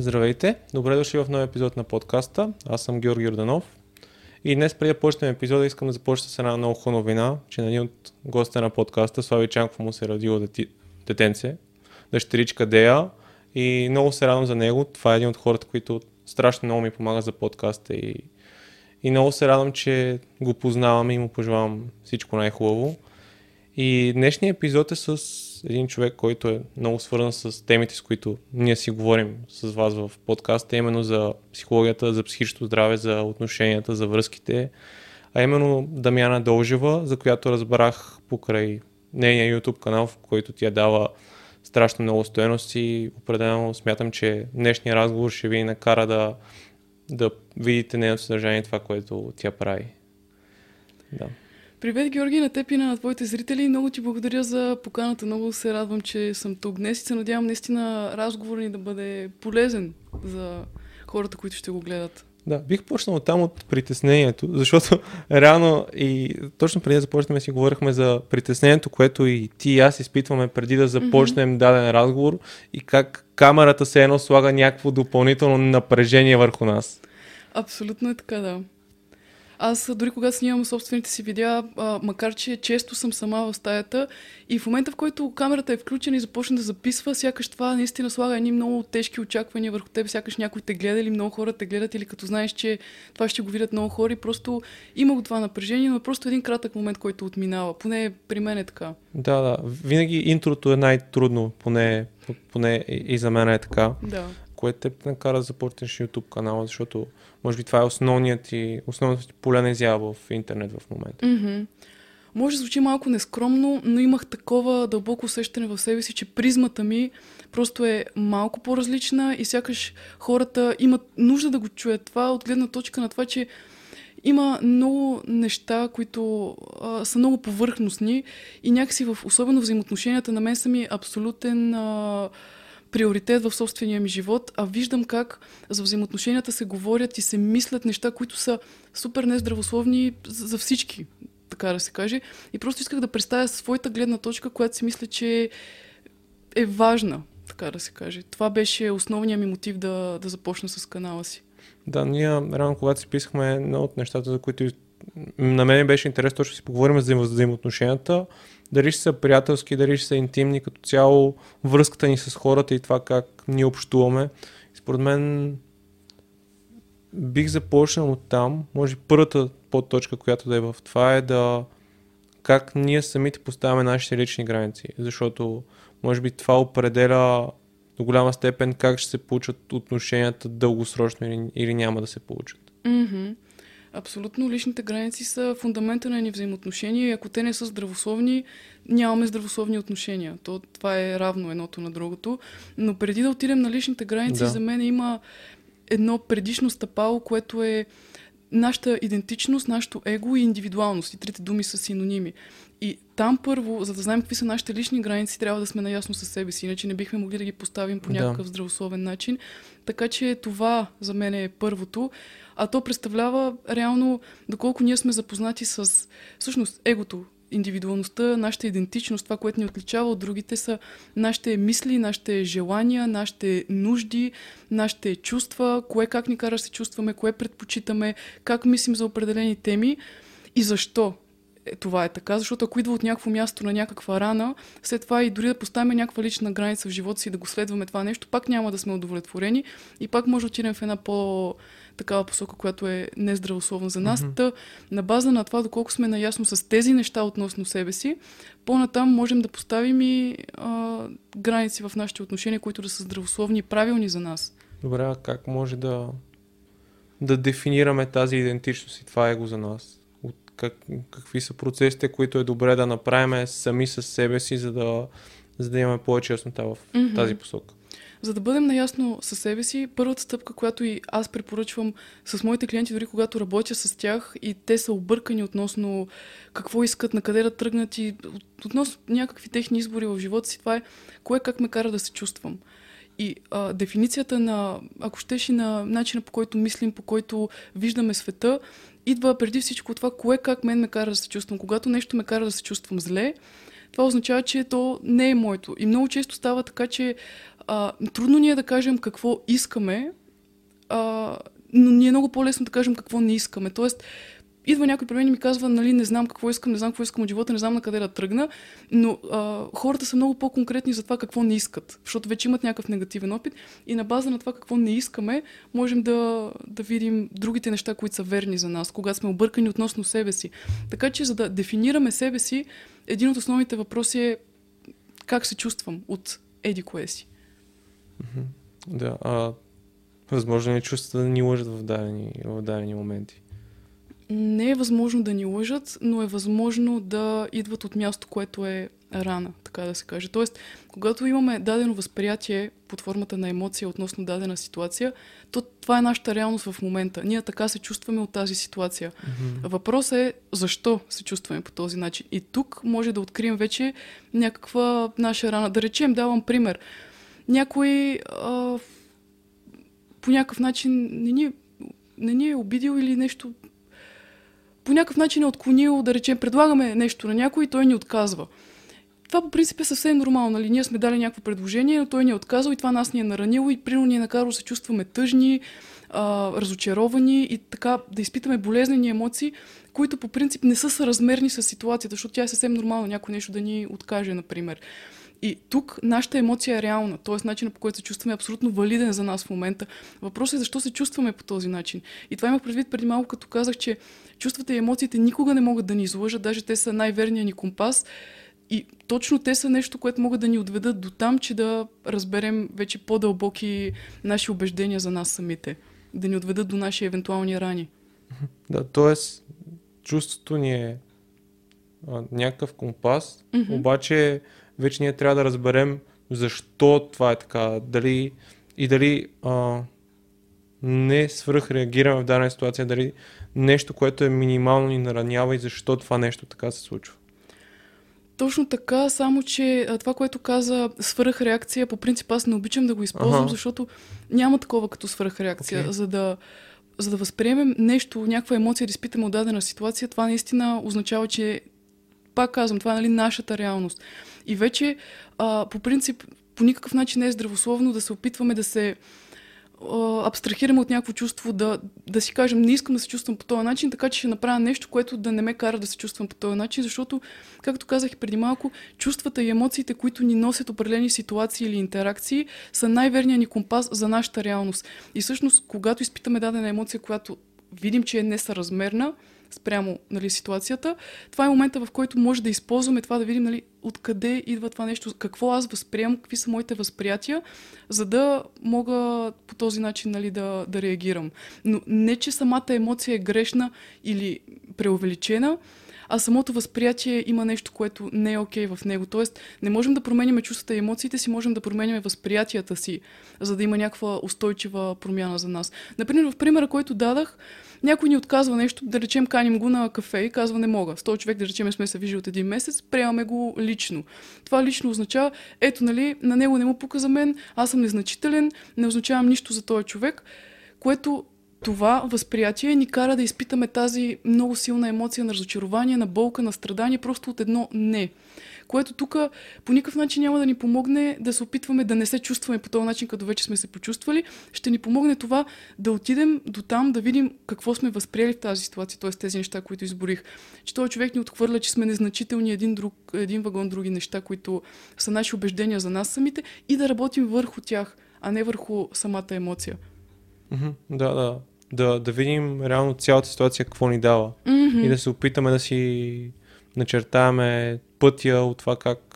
Здравейте, добре дошли в нов епизод на подкаста. Аз съм Георги Йорданов. И днес, преди да почнем епизода, искам да започна с една много хубава новина, че на един от гостите на подкаста, Слави Чанков, му се е родило дети, детенце, дъщеричка Дея. И много се радвам за него. Това е един от хората, които страшно много ми помага за подкаста и, и много се радвам, че го познавам и му пожелавам всичко най-хубаво. И днешният епизод е с един човек, който е много свързан с темите, с които ние си говорим с вас в подкаста, именно за психологията, за психичното здраве, за отношенията, за връзките, а именно Дамяна Дължева, за която разбрах покрай нейния YouTube канал, в който тя дава страшно много стоеност и определено смятам, че днешния разговор ще ви накара да, да видите нейното съдържание, това, което тя прави. Да. Привет, Георги, на теб и на твоите зрители. Много ти благодаря за поканата. Много се радвам, че съм тук днес и се надявам наистина разговор ни да бъде полезен за хората, които ще го гледат. Да, бих почнал там от притеснението, защото реално и точно преди да започнем си говорихме за притеснението, което и ти и аз изпитваме преди да започнем mm-hmm. даден разговор и как камерата се едно слага някакво допълнително напрежение върху нас. Абсолютно е така, да. Аз дори когато снимам собствените си видеа, а, макар че често съм сама в стаята и в момента в който камерата е включена и започне да записва, сякаш това наистина слага едни много тежки очаквания върху теб, сякаш някой те гледа или много хора те гледат или като знаеш, че това ще го видят много хора и просто има го това напрежение, но е просто един кратък момент, който отминава. Поне при мен е така. Да, да. Винаги интрото е най-трудно, поне, поне и за мен е така. Да. Което те накара да започнеш YouTube канала, защото може би това е основният ти, основната ти поле на изява в интернет в момента. Mm-hmm. Може да звучи малко нескромно, но имах такова дълбоко усещане в себе си, че призмата ми просто е малко по-различна и сякаш хората имат нужда да го чуят това от гледна точка на това, че има много неща, които а, са много повърхностни и някакси в особено взаимоотношенията на мен са ми абсолютен а, приоритет в собствения ми живот, а виждам как за взаимоотношенията се говорят и се мислят неща, които са супер нездравословни за всички, така да се каже. И просто исках да представя своята гледна точка, която си мисля, че е важна, така да се каже. Това беше основният ми мотив да, да започна с канала си. Да, ние рано когато си писахме едно от нещата, за които на мен беше интересно точно си поговорим за взаимоотношенията, дали ще са приятелски, дали ще са интимни, като цяло връзката ни с хората и това как ние общуваме. И според мен бих започнал от там. Може първата подточка, която да е в това е да как ние самите поставяме нашите лични граници. Защото може би това определя до голяма степен как ще се получат отношенията дългосрочно или, или няма да се получат. Mm-hmm. Абсолютно личните граници са фундамента на ни взаимоотношения и ако те не са здравословни, нямаме здравословни отношения. То, това е равно едното на другото. Но преди да отидем на личните граници, да. за мен има едно предишно стъпало, което е нашата идентичност, нашето его и индивидуалност. И трите думи са синоними. И там първо, за да знаем какви са нашите лични граници, трябва да сме наясно със себе си, иначе не бихме могли да ги поставим по някакъв да. здравословен начин. Така че това за мен е първото а то представлява реално доколко ние сме запознати с всъщност егото, индивидуалността, нашата идентичност, това, което ни отличава от другите са нашите мисли, нашите желания, нашите нужди, нашите чувства, кое как ни кара да се чувстваме, кое предпочитаме, как мислим за определени теми и защо е, това е така, защото ако идва от някакво място на някаква рана, след това и дори да поставим някаква лична граница в живота си и да го следваме това нещо, пак няма да сме удовлетворени и пак може да отидем в една по такава посока, която е нездравословна за нас. Mm-hmm. Та, на база на това, доколко сме наясно с тези неща относно себе си, по-натам можем да поставим и а, граници в нашите отношения, които да са здравословни и правилни за нас. Добре, а как може да, да дефинираме тази идентичност и това его за нас? Как, какви са процесите, които е добре да направим сами с себе си, за да, за да имаме повече яснота в mm-hmm. тази посока? За да бъдем наясно със себе си, първата стъпка, която и аз препоръчвам с моите клиенти, дори когато работя с тях и те са объркани относно какво искат, на къде да тръгнат и относно някакви техни избори в живота си, това е кое как ме кара да се чувствам. И а, дефиницията на, ако щеш и на начина по който мислим, по който виждаме света, идва преди всичко това, кое как мен ме кара да се чувствам. Когато нещо ме кара да се чувствам зле, това означава, че то не е моето. И много често става така, че а, трудно ни е да кажем какво искаме, а, но ни е много по-лесно да кажем какво не искаме. Тоест, идва някой при мен и ми казва, нали, не знам какво искам, не знам какво искам от живота, не знам на къде да тръгна, но а, хората са много по-конкретни за това какво не искат, защото вече имат някакъв негативен опит и на база на това какво не искаме, можем да, да видим другите неща, които са верни за нас, когато сме объркани относно себе си. Така че, за да дефинираме себе си, един от основните въпроси е как се чувствам от еди кое си. Да, а възможно е чувствата да ни лъжат в дадени, в дадени моменти не е възможно да ни лъжат, но е възможно да идват от място, което е рана, така да се каже. Тоест, когато имаме дадено възприятие под формата на емоция относно дадена ситуация, то това е нашата реалност в момента. Ние така се чувстваме от тази ситуация. Mm-hmm. Въпросът е защо се чувстваме по този начин. И тук може да открием вече някаква наша рана. Да речем, давам пример. Някой а, по някакъв начин не ни, не ни е обидил или нещо по някакъв начин е отклонил, да речем, предлагаме нещо на някой и той ни отказва. Това по принцип е съвсем нормално. Нали? Ние сме дали някакво предложение, но той ни е отказал и това нас ни е наранило и прино ни е накарало се чувстваме тъжни, а, разочаровани и така да изпитаме болезнени емоции, които по принцип не са съразмерни с ситуацията, защото тя е съвсем нормално някой нещо да ни откаже, например. И тук нашата емоция е реална, т.е. начинът по който се чувстваме е абсолютно валиден за нас в момента. Въпросът е защо се чувстваме по този начин. И това имах предвид преди малко, като казах, че чувствата и емоциите никога не могат да ни излъжат, даже те са най-верният ни компас. И точно те са нещо, което могат да ни отведат до там, че да разберем вече по-дълбоки наши убеждения за нас самите. Да ни отведат до наши евентуални рани. Да, т.е. чувството ни е а, някакъв компас, mm-hmm. обаче вече ние трябва да разберем защо това е така, дали и дали а, не свръхреагираме в дадена ситуация, дали нещо, което е минимално ни наранява и защо това нещо така се случва. Точно така, само че това, което каза свръхреакция, по принцип аз не обичам да го използвам, ага. защото няма такова като свръхреакция. Okay. За да за да възприемем нещо, някаква емоция, да изпитаме от дадена ситуация, това наистина означава, че пак казвам, това е нали, нашата реалност. И вече а, по принцип по никакъв начин не е здравословно да се опитваме да се абстрахираме от някакво чувство, да, да си кажем, не искам да се чувствам по този начин, така че ще направя нещо, което да не ме кара да се чувствам по този начин, защото, както казах и преди малко, чувствата и емоциите, които ни носят определени ситуации или интеракции, са най-верният ни компас за нашата реалност. И всъщност, когато изпитаме дадена емоция, която видим, че е несъразмерна, спрямо нали, ситуацията. Това е момента, в който може да използваме това, да видим нали, откъде идва това нещо, какво аз възприемам, какви са моите възприятия, за да мога по този начин нали, да, да реагирам. Но не, че самата емоция е грешна или преувеличена, а самото възприятие има нещо, което не е окей okay в него. Тоест, не можем да променяме чувствата и емоциите си, можем да променяме възприятията си, за да има някаква устойчива промяна за нас. Например, в примера, който дадах, някой ни отказва нещо, да речем каним го на кафе и казва не мога. С този човек, да речем, сме се виждали от един месец, приемаме го лично. Това лично означава, ето, нали, на него не му пука за мен, аз съм незначителен, не означавам нищо за този човек, което това възприятие ни кара да изпитаме тази много силна емоция на разочарование, на болка, на страдание, просто от едно не което тук по никакъв начин няма да ни помогне да се опитваме да не се чувстваме по този начин, като вече сме се почувствали. Ще ни помогне това да отидем до там, да видим какво сме възприели в тази ситуация, т.е. тези неща, които изборих. Че този човек ни отхвърля, че сме незначителни един, друг, един вагон други неща, които са наши убеждения за нас самите и да работим върху тях, а не върху самата емоция. Да, да. Да, да видим реално цялата ситуация какво ни дава mm-hmm. и да се опитаме да си начертаваме пътя от това как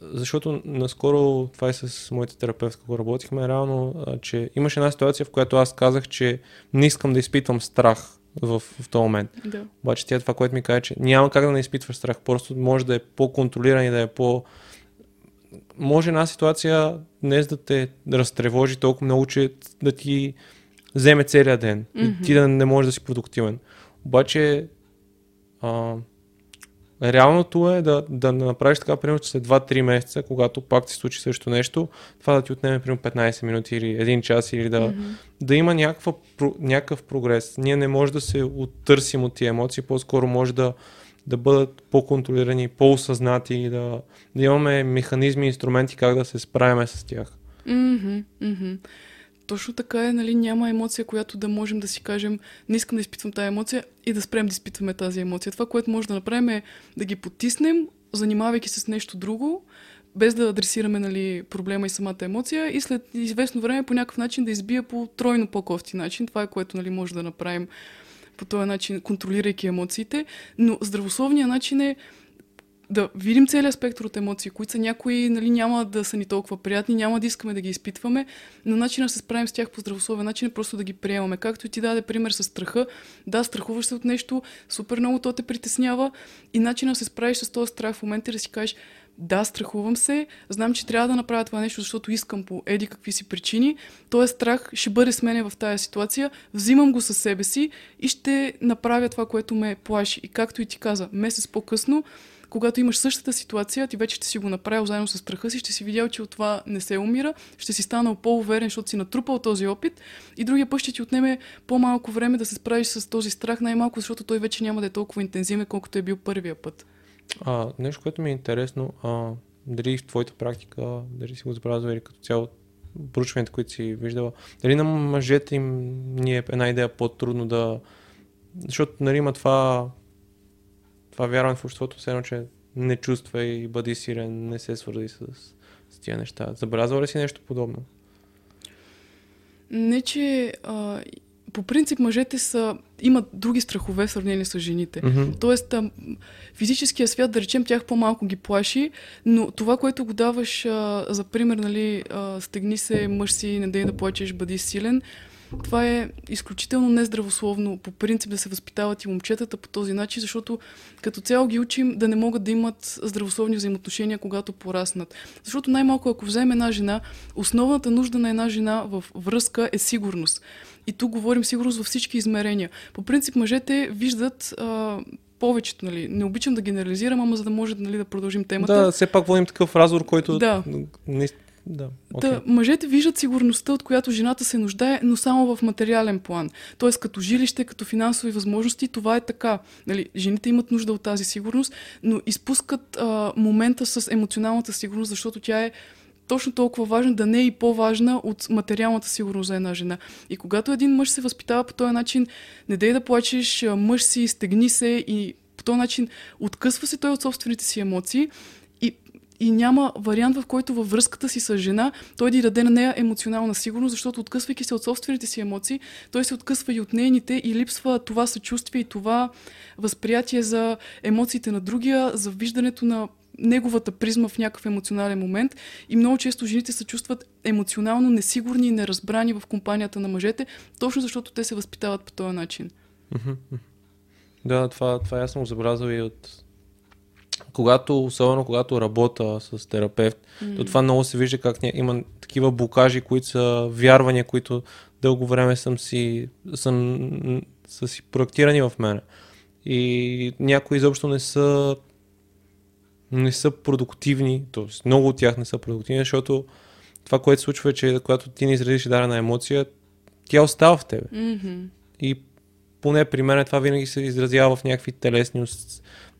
защото наскоро това и с моите терапевтка го работихме, реално, че имаше една ситуация, в която аз казах, че не искам да изпитвам страх в, в този момент. Да. Обаче тя това, което ми каже, че няма как да не изпитваш страх, просто може да е по-контролиран и да е по... Може една ситуация днес да те разтревожи толкова много, че да ти вземе целият ден mm-hmm. и ти да не можеш да си продуктивен. Обаче а, Реалното е да, да направиш така, примерно, че след 2-3 месеца, когато пак се случи също нещо, това да ти отнеме примерно 15 минути или 1 час или да, mm-hmm. да има някаква, някакъв прогрес. Ние не може да се оттърсим от тия емоции, по-скоро може да да бъдат по-контролирани, по-осъзнати, да, да имаме механизми, инструменти как да се справяме с тях. Mm-hmm, mm-hmm. Точно така е, нали, няма емоция, която да можем да си кажем, не искам да изпитвам тази емоция и да спрем да изпитваме тази емоция. Това, което може да направим е да ги потиснем, занимавайки се с нещо друго, без да адресираме нали, проблема и самата емоция и след известно време по някакъв начин да избия по тройно по-кофти начин. Това е което нали, може да направим по този начин, контролирайки емоциите. Но здравословният начин е да видим целият спектър от емоции, които са някои, нали, няма да са ни толкова приятни, няма да искаме да ги изпитваме, но начинът се справим с тях по здравословен начин е просто да ги приемаме. Както ти даде пример с страха, да, страхуваш се от нещо, супер много то те притеснява и начинът се справиш с този страх в момента е да си кажеш, да, страхувам се, знам, че трябва да направя това нещо, защото искам по еди какви си причини. Този страх ще бъде с мене в тази ситуация, взимам го със себе си и ще направя това, което ме плаши. И както и ти каза, месец по-късно, когато имаш същата ситуация, ти вече ще си го направил заедно с страха си, ще си видял, че от това не се умира, ще си станал по-уверен, защото си натрупал този опит и другия път ще ти отнеме по-малко време да се справиш с този страх, най-малко, защото той вече няма да е толкова интензивен, колкото е бил първия път. А, нещо, което ми е интересно, а, дали в твоята практика, дали си го забелязва или като цяло проучването, които си виждала, дали на мъжете им ни е една идея по-трудно да... Защото нали, има това, това вярване в обществото, все едно, че не чувства и бъди силен, не се свързи с, с тия неща. Забелязва ли си нещо подобно? Не, че а, по принцип мъжете са, имат други страхове в сравнение с жените. Mm-hmm. Тоест, а, физическия свят, да речем, тях по-малко ги плаши, но това, което го даваш а, за пример, нали, а, стегни се, мъж си, не дай да плачеш, бъди силен, това е изключително нездравословно по принцип да се възпитават и момчетата по този начин, защото като цяло ги учим да не могат да имат здравословни взаимоотношения, когато пораснат. Защото най-малко, ако вземе една жена, основната нужда на една жена в връзка е сигурност. И тук говорим сигурност във всички измерения. По принцип, мъжете виждат а, повечето, нали, не обичам да генерализирам, ама за да може нали, да продължим темата. Да, все пак водим такъв разговор, който да. Да, okay. да, мъжете виждат сигурността, от която жената се нуждае, но само в материален план. Тоест като жилище, като финансови възможности, това е така. Нали, жените имат нужда от тази сигурност, но изпускат а, момента с емоционалната сигурност, защото тя е точно толкова важна, да не е и по-важна от материалната сигурност за една жена. И когато един мъж се възпитава по този начин, не дай да плачеш, мъж си, стегни се и по този начин откъсва се той от собствените си емоции и, няма вариант, в който във връзката си с жена той да даде на нея емоционална сигурност, защото откъсвайки се от собствените си емоции, той се откъсва и от нейните и липсва това съчувствие и това възприятие за емоциите на другия, за виждането на неговата призма в някакъв емоционален момент и много често жените се чувстват емоционално несигурни и неразбрани в компанията на мъжете, точно защото те се възпитават по този начин. Да, това, това аз съм забелязал и от когато, особено когато работя с терапевт, mm. то това много се вижда как има такива блокажи, които са вярвания, които дълго време съм си, съм, са си проектирани в мене. И някои изобщо не са не са продуктивни, т.е. много от тях не са продуктивни, защото това, което се случва е, че когато ти не изразиш дадена емоция, тя остава в тебе. Mm-hmm. И поне при мен това винаги се изразява в някакви телесни,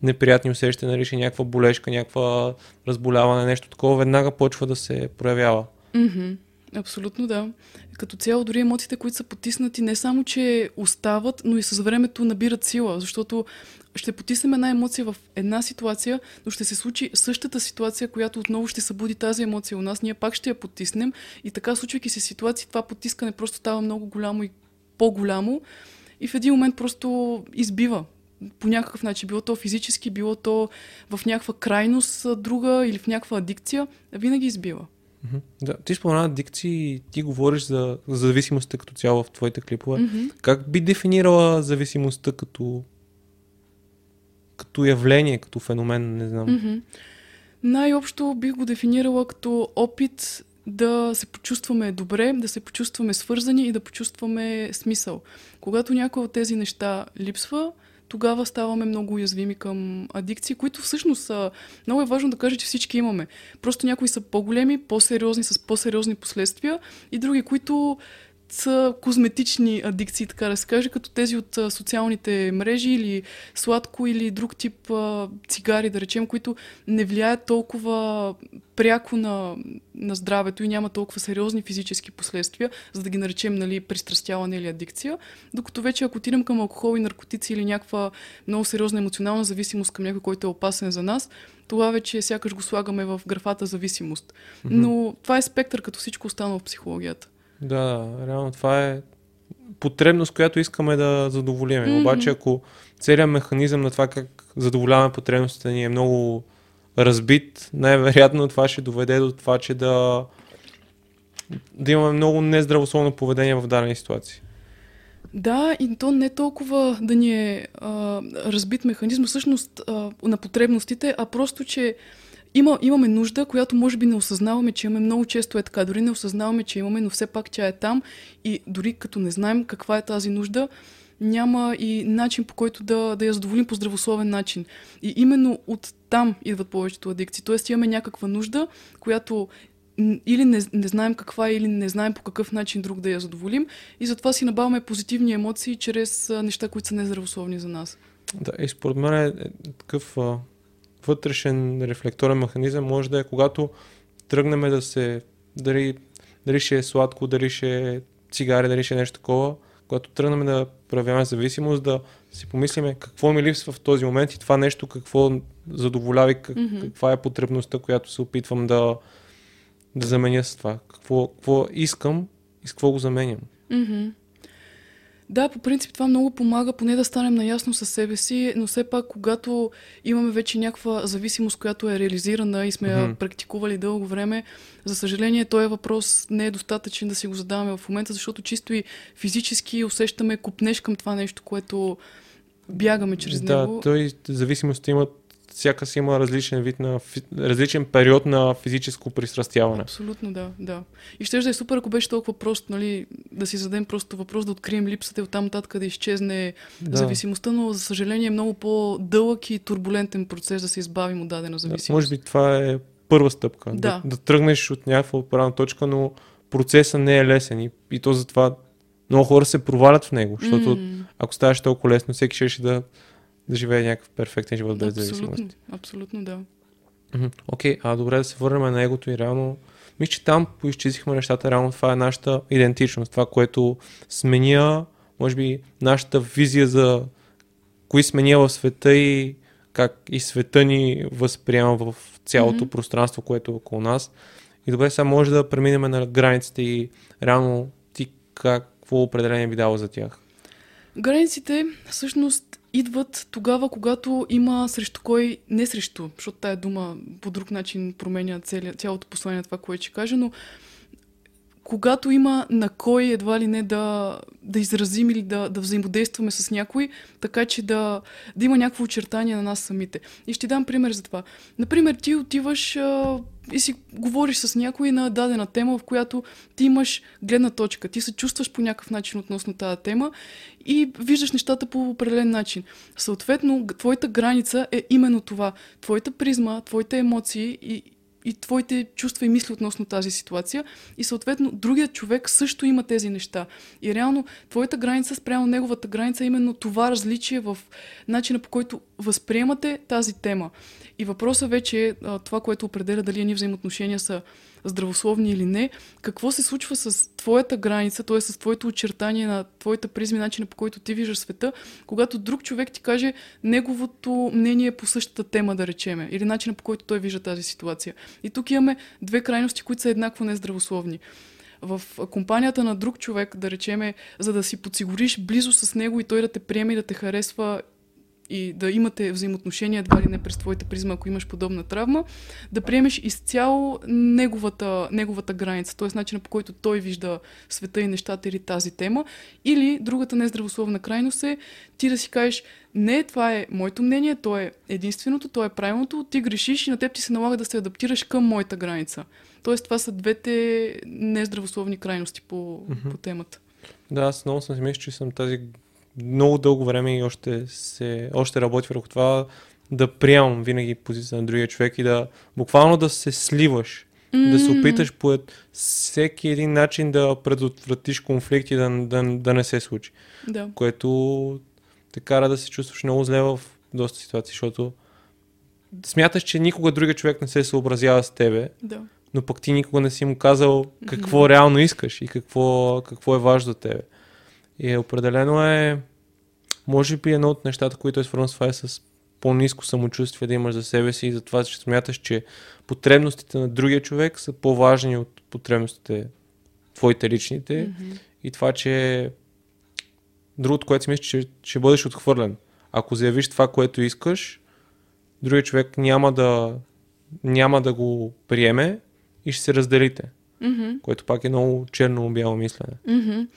неприятни усещания, нали, някаква болешка, някаква разболяване, нещо такова, веднага почва да се проявява. Mm-hmm. Абсолютно да. Като цяло, дори емоциите, които са потиснати, не само, че остават, но и с времето набират сила, защото ще потиснем една емоция в една ситуация, но ще се случи същата ситуация, която отново ще събуди тази емоция у нас. Ние пак ще я потиснем и така, случвайки се ситуации, това потискане просто става много голямо и по-голямо и в един момент просто избива по някакъв начин, било то физически, било то в някаква крайност друга или в някаква адикция, винаги избива. Да, ти спомена адикции, ти говориш за, за зависимостта като цяло в твоите клипове. Mm-hmm. Как би дефинирала зависимостта като, като явление, като феномен, не знам? Mm-hmm. Най-общо бих го дефинирала като опит да се почувстваме добре, да се почувстваме свързани и да почувстваме смисъл. Когато някои от тези неща липсва, тогава ставаме много уязвими към адикции, които всъщност са... Много е важно да кажа, че всички имаме. Просто някои са по-големи, по-сериозни, с по-сериозни последствия и други, които са козметични адикции, така да се каже, като тези от социалните мрежи или сладко или друг тип цигари, да речем, които не влияят толкова пряко на, на здравето и няма толкова сериозни физически последствия, за да ги наречем нали, пристрастяване или адикция. Докато вече ако отидем към алкохол и наркотици или някаква много сериозна емоционална зависимост към някой, който е опасен за нас, това вече сякаш го слагаме в графата зависимост. Mm-hmm. Но това е спектър като всичко останало в психологията. Да, реално това е потребност, която искаме да задоволим. Mm-hmm. Обаче ако целият механизъм на това как задоволяваме потребностите ни е много разбит, най-вероятно това ще доведе до това, че да, да имаме много нездравословно поведение в дадени ситуации. Да, и то не толкова да ни е а, разбит механизъм, всъщност а, на потребностите, а просто, че има, имаме нужда, която може би не осъзнаваме, че имаме много често е така. Дори не осъзнаваме, че имаме, но все пак тя е там и дори като не знаем каква е тази нужда, няма и начин по който да, да я задоволим по здравословен начин. И именно от там идват повечето адикции. Тоест имаме някаква нужда, която или не, не знаем каква е, или не знаем по какъв начин друг да я задоволим и затова си набавяме позитивни емоции чрез неща, които са нездравословни за нас. Да, и според мен е, е такъв а, вътрешен рефлекторен механизъм може да е когато тръгнем да се, дали, дали ще е сладко, дали ще е цигари, дали ще е нещо такова, когато тръгнем да проявяваме зависимост, да си помислиме какво ми липсва в този момент и това нещо какво задоволява как, mm-hmm. каква е потребността, която се опитвам да, да заменя с това. Какво, какво искам и с какво го заменям. Mm-hmm. Да, по принцип това много помага, поне да станем наясно със себе си, но все пак, когато имаме вече някаква зависимост, която е реализирана и сме mm-hmm. я практикували дълго време, за съжаление, този въпрос не е достатъчен да си го задаваме в момента, защото чисто и физически усещаме купнеш към това нещо, което бягаме чрез да, него. Да, той зависимост имат всяка си има различен вид на, различен период на физическо пристрастяване. Абсолютно, да, да. И ще да е супер, ако беше толкова просто, нали, да си зададем просто въпрос, да открием липсата и оттам нататък да изчезне да. зависимостта, но за съжаление е много по-дълъг и турбулентен процес да се избавим от дадена зависимост. Да, може би това е първа стъпка. Да. да, да тръгнеш от някаква правна точка, но процесът не е лесен и, и то затова много хора се провалят в него, защото mm. ако ставаш толкова лесно, всеки ще да да живее някакъв перфектен живот без зависимост. Абсолютно, да. Окей, okay, а добре да се върнем на егото и реално. Мисля, че там поизчистихме нещата, реално това е нашата идентичност, това, което сменя, може би, нашата визия за кои сменя в света и как и света ни възприема в цялото mm-hmm. пространство, което е около нас. И добре, сега може да преминем на границите и реално ти какво определение би дало за тях? Границите всъщност идват тогава, когато има срещу кой, не срещу, защото тая дума по друг начин променя цяло, цялото послание това, което ще кажа, но когато има на кой едва ли не да, да изразим или да, да взаимодействаме с някой, така че да, да има някакво очертание на нас самите. И ще дам пример за това. Например, ти отиваш а, и си говориш с някой на дадена тема, в която ти имаш гледна точка, ти се чувстваш по някакъв начин относно тази тема и виждаш нещата по определен начин. Съответно, твоята граница е именно това. Твоята призма, твоите емоции и, и твоите чувства и мисли относно тази ситуация. И съответно, другият човек също има тези неща. И реално, твоята граница спрямо неговата граница е именно това различие в начина по който възприемате тази тема. И въпросът вече е това, което определя дали едни взаимоотношения са здравословни или не. Какво се случва с твоята граница, т.е. с твоето очертание на твоята призми, начина по който ти виждаш света, когато друг човек ти каже неговото мнение по същата тема, да речеме, или начина по който той вижда тази ситуация. И тук имаме две крайности, които са еднакво нездравословни в компанията на друг човек, да речеме, за да си подсигуриш близо с него и той да те приеме и да те харесва и да имате взаимоотношения, едва ли не през твоята призма, ако имаш подобна травма, да приемеш изцяло неговата, неговата граница, т.е. начина по който той вижда света и нещата или тази тема. Или другата нездравословна крайност е ти да си кажеш, не, това е моето мнение, то е единственото, то е правилното, ти грешиш и на теб ти се налага да се адаптираш към моята граница. Тоест, това са двете нездравословни крайности по, mm-hmm. по темата. Да, аз много съм си мисля, че съм тази много дълго време и още, се, още работи върху това да приемам винаги позиция на другия човек и да буквално да се сливаш. Mm-hmm. Да се опиташ по всеки един начин да предотвратиш конфликти, да, да, да не се случи. Да. Което те кара да се чувстваш много зле в доста ситуации, защото смяташ, че никога другия човек не се съобразява с тебе, Да. но пък ти никога не си му казал какво mm-hmm. реално искаш и какво, какво е важно за тебе. И определено е, може би едно от нещата, които е свързано с това е с по-низко самочувствие да имаш за себе си и за това, че смяташ, че потребностите на другия човек са по-важни от потребностите твоите личните Mm-hmm. и това, че другото, което си мислиш, че ще бъдеш отхвърлен. Ако заявиш това, което искаш, другия човек няма да, няма да го приеме и ще се разделите, Mm-hmm. което пак е много черно-бяло мислене. Mm-hmm.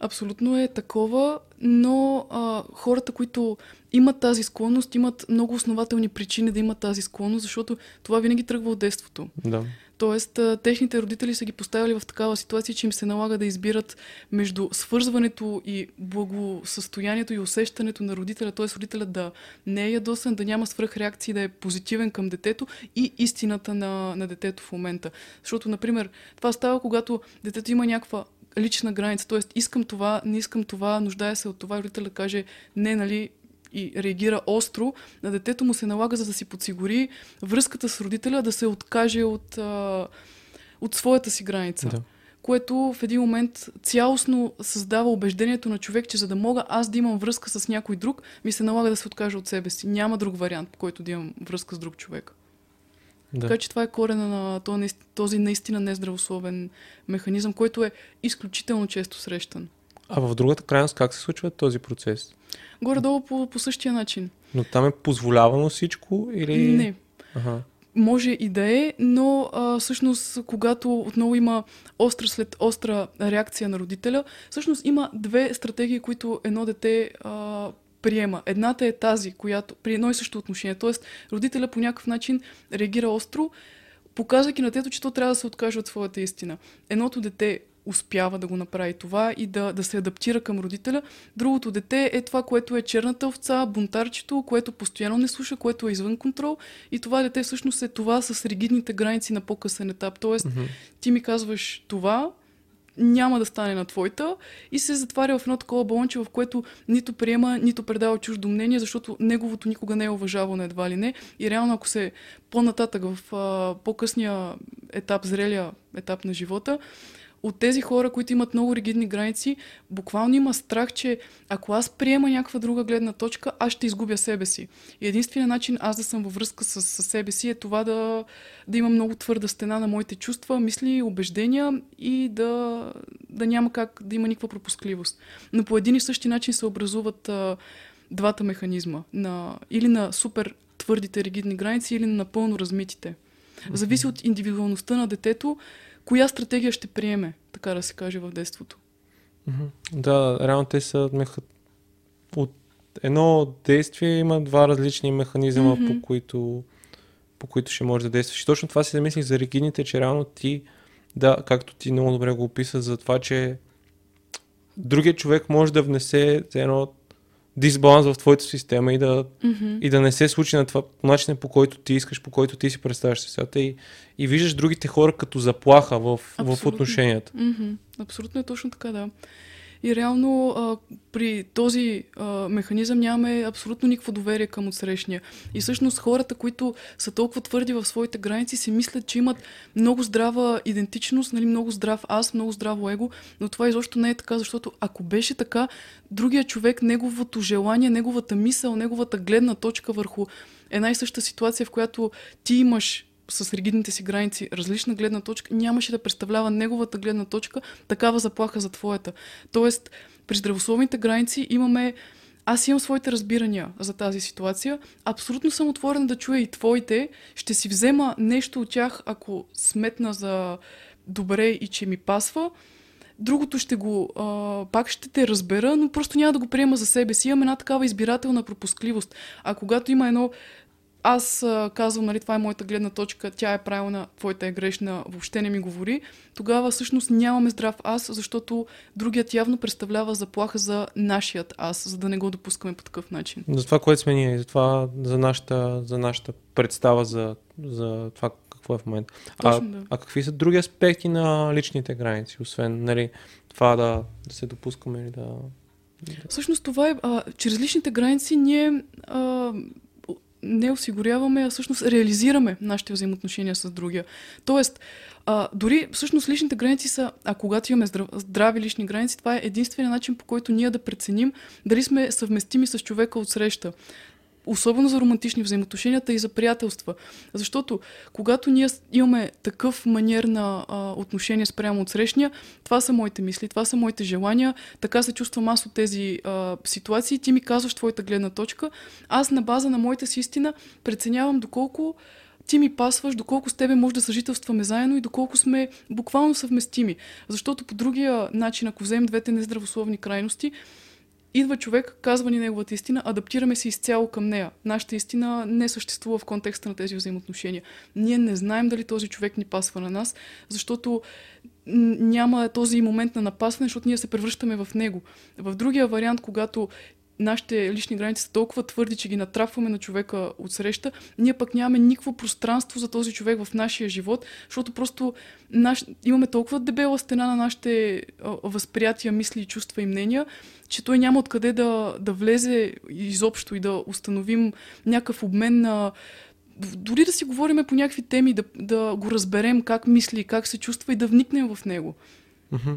Абсолютно е такова, но а, хората, които имат тази склонност, имат много основателни причини да имат тази склонност, защото това винаги тръгва от детството. Да. Тоест, а, техните родители са ги поставили в такава ситуация, че им се налага да избират между свързването и благосъстоянието и усещането на родителя, т.е. родителят да не е ядосан, да няма свръхреакции, да е позитивен към детето и истината на, на детето в момента. Защото, например, това става, когато детето има някаква лична граница, т.е. искам това, не искам това, нуждая се от това, и родителят каже не, нали, и реагира остро, на детето му се налага, за да си подсигури връзката с родителя, да се откаже от, а, от своята си граница. Да. Което в един момент цялостно създава убеждението на човек, че за да мога аз да имам връзка с някой друг, ми се налага да се откажа от себе си. Няма друг вариант, по който да имам връзка с друг човек. Да. Така че това е корена на този, наист- този наистина нездравословен механизъм, който е изключително често срещан. А в другата крайност как се случва този процес? Горе-долу по, по същия начин. Но там е позволявано всичко или... Не. Ага. Може и да е, но а, всъщност, когато отново има остра след остра реакция на родителя, всъщност има две стратегии, които едно дете а, приема. Едната е тази, която при едно и също отношение. Тоест, родителя по някакъв начин реагира остро, показвайки на детето, че то трябва да се откаже от своята истина. Едното дете успява да го направи това и да, да се адаптира към родителя. Другото дете е това, което е черната овца, бунтарчето, което постоянно не слуша, което е извън контрол. И това дете всъщност е това с ригидните граници на по-късен етап. Тоест, Мгм. ти ми казваш това, няма да стане на твоята и се затваря в едно такова балонче, в което нито приема, нито предава чуждо мнение, защото неговото никога не е уважавано едва ли не. И реално, ако се по-нататък в а, по-късния етап, зрелия етап на живота, от тези хора, които имат много ригидни граници, буквално има страх, че ако аз приема някаква друга гледна точка, аз ще изгубя себе си. И единственият начин аз да съм във връзка с, с себе си е това да, да имам много твърда стена на моите чувства, мисли, убеждения и да, да няма как да има никаква пропускливост. Но по един и същи начин се образуват а, двата механизма. На, или на супер твърдите ригидни граници, или на напълно размитите. Зависи от индивидуалността на детето, коя стратегия ще приеме, така да се каже в детството. Да, реално те са меха... от едно действие има два различни механизма, Мгм. по, които, по които ще можеш да действаш. И точно това си замислих за ригидните, че реално ти, да, както ти много добре го описа, за това, че другият човек може да внесе едно дисбаланс в твоята система и да, Mm-hmm. и да не се случи на това по начина, по който ти искаш, по който ти си представяш света и, и виждаш другите хора като заплаха в, в отношенията. Mm-hmm. Абсолютно е точно така, да. И реално а, при този а, механизъм нямаме абсолютно никакво доверие към отсрещния. И всъщност хората, които са толкова твърди в своите граници, си мислят, че имат много здрава идентичност, нали, много здрав аз, много здраво его, но това изобщо не е така, защото ако беше така, другия човек, неговото желание, неговата мисъл, неговата гледна точка върху една и съща ситуация, в която ти имаш с ригидните си граници различна гледна точка, нямаше да представлява неговата гледна точка такава заплаха за твоята. Тоест, при здравословните граници имаме аз имам своите разбирания за тази ситуация. Абсолютно съм отворена да чуя и твоите. Ще си взема нещо от тях, ако сметна за добре и че ми пасва. Другото ще го, а, пак ще те разбера, но просто няма да го приема за себе си. Имам една такава избирателна пропускливост. А когато има едно аз а, казвам, нали, това е моята гледна точка, тя е правилна, твоята е грешна, въобще не ми говори, тогава всъщност нямаме здрав аз, защото другият явно представлява заплаха за нашият аз, за да не го допускаме по такъв начин. За това, което сме ние, за това, за нашата, за нашата представа за, за това какво е в момента. Точно, а, да. а какви са други аспекти на личните граници, освен нали, това да, да се допускаме или да... Всъщност това е, а, чрез личните граници ние а, не осигуряваме, а всъщност реализираме нашите взаимоотношения с другия. Тоест, а, дори всъщност личните граници са, а когато имаме здрав, здрави лични граници, това е единствения начин по който ние да преценим дали сме съвместими с човека от среща. Особено за романтични взаимоотношенията и за приятелства. Защото когато ние имаме такъв маниер на а, отношение спрямо от срещния, това са моите мисли, това са моите желания, така се чувствам аз от тези а, ситуации, ти ми казваш твоята гледна точка, аз на база на моята си истина преценявам доколко ти ми пасваш, доколко с тебе може да съжителстваме заедно и доколко сме буквално съвместими. Защото по другия начин, ако вземем двете нездравословни крайности, идва човек, казва ни неговата истина, адаптираме се изцяло към нея. Нашата истина не съществува в контекста на тези взаимоотношения. Ние не знаем дали този човек ни пасва на нас, защото няма този момент на напасване, защото ние се превръщаме в него. В другия вариант, когато нашите лични граници са толкова твърди, че ги натрапваме на човека от среща, ние пък нямаме никакво пространство за този човек в нашия живот, защото просто наш... имаме толкова дебела стена на нашите а, възприятия, мисли, чувства и мнения, че той няма откъде да, да влезе изобщо и да установим някакъв обмен на дори да си говориме по някакви теми, да, да го разберем как мисли, как се чувства и да вникнем в него. Мгм.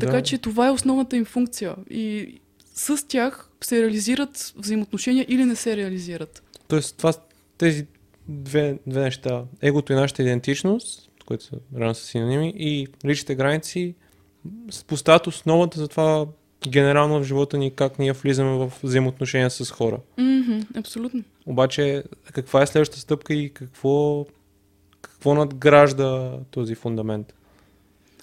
Така да. че това е основната им функция. И с тях се реализират взаимоотношения или не се реализират. Тоест, това, тези две, две неща, егото и нашата идентичност, които са рано са синоними, и личните граници поставят основата за това генерално в живота ни как ние влизаме в взаимоотношения с хора. Мгм, абсолютно. Обаче, каква е следващата стъпка и какво, какво надгражда този фундамент?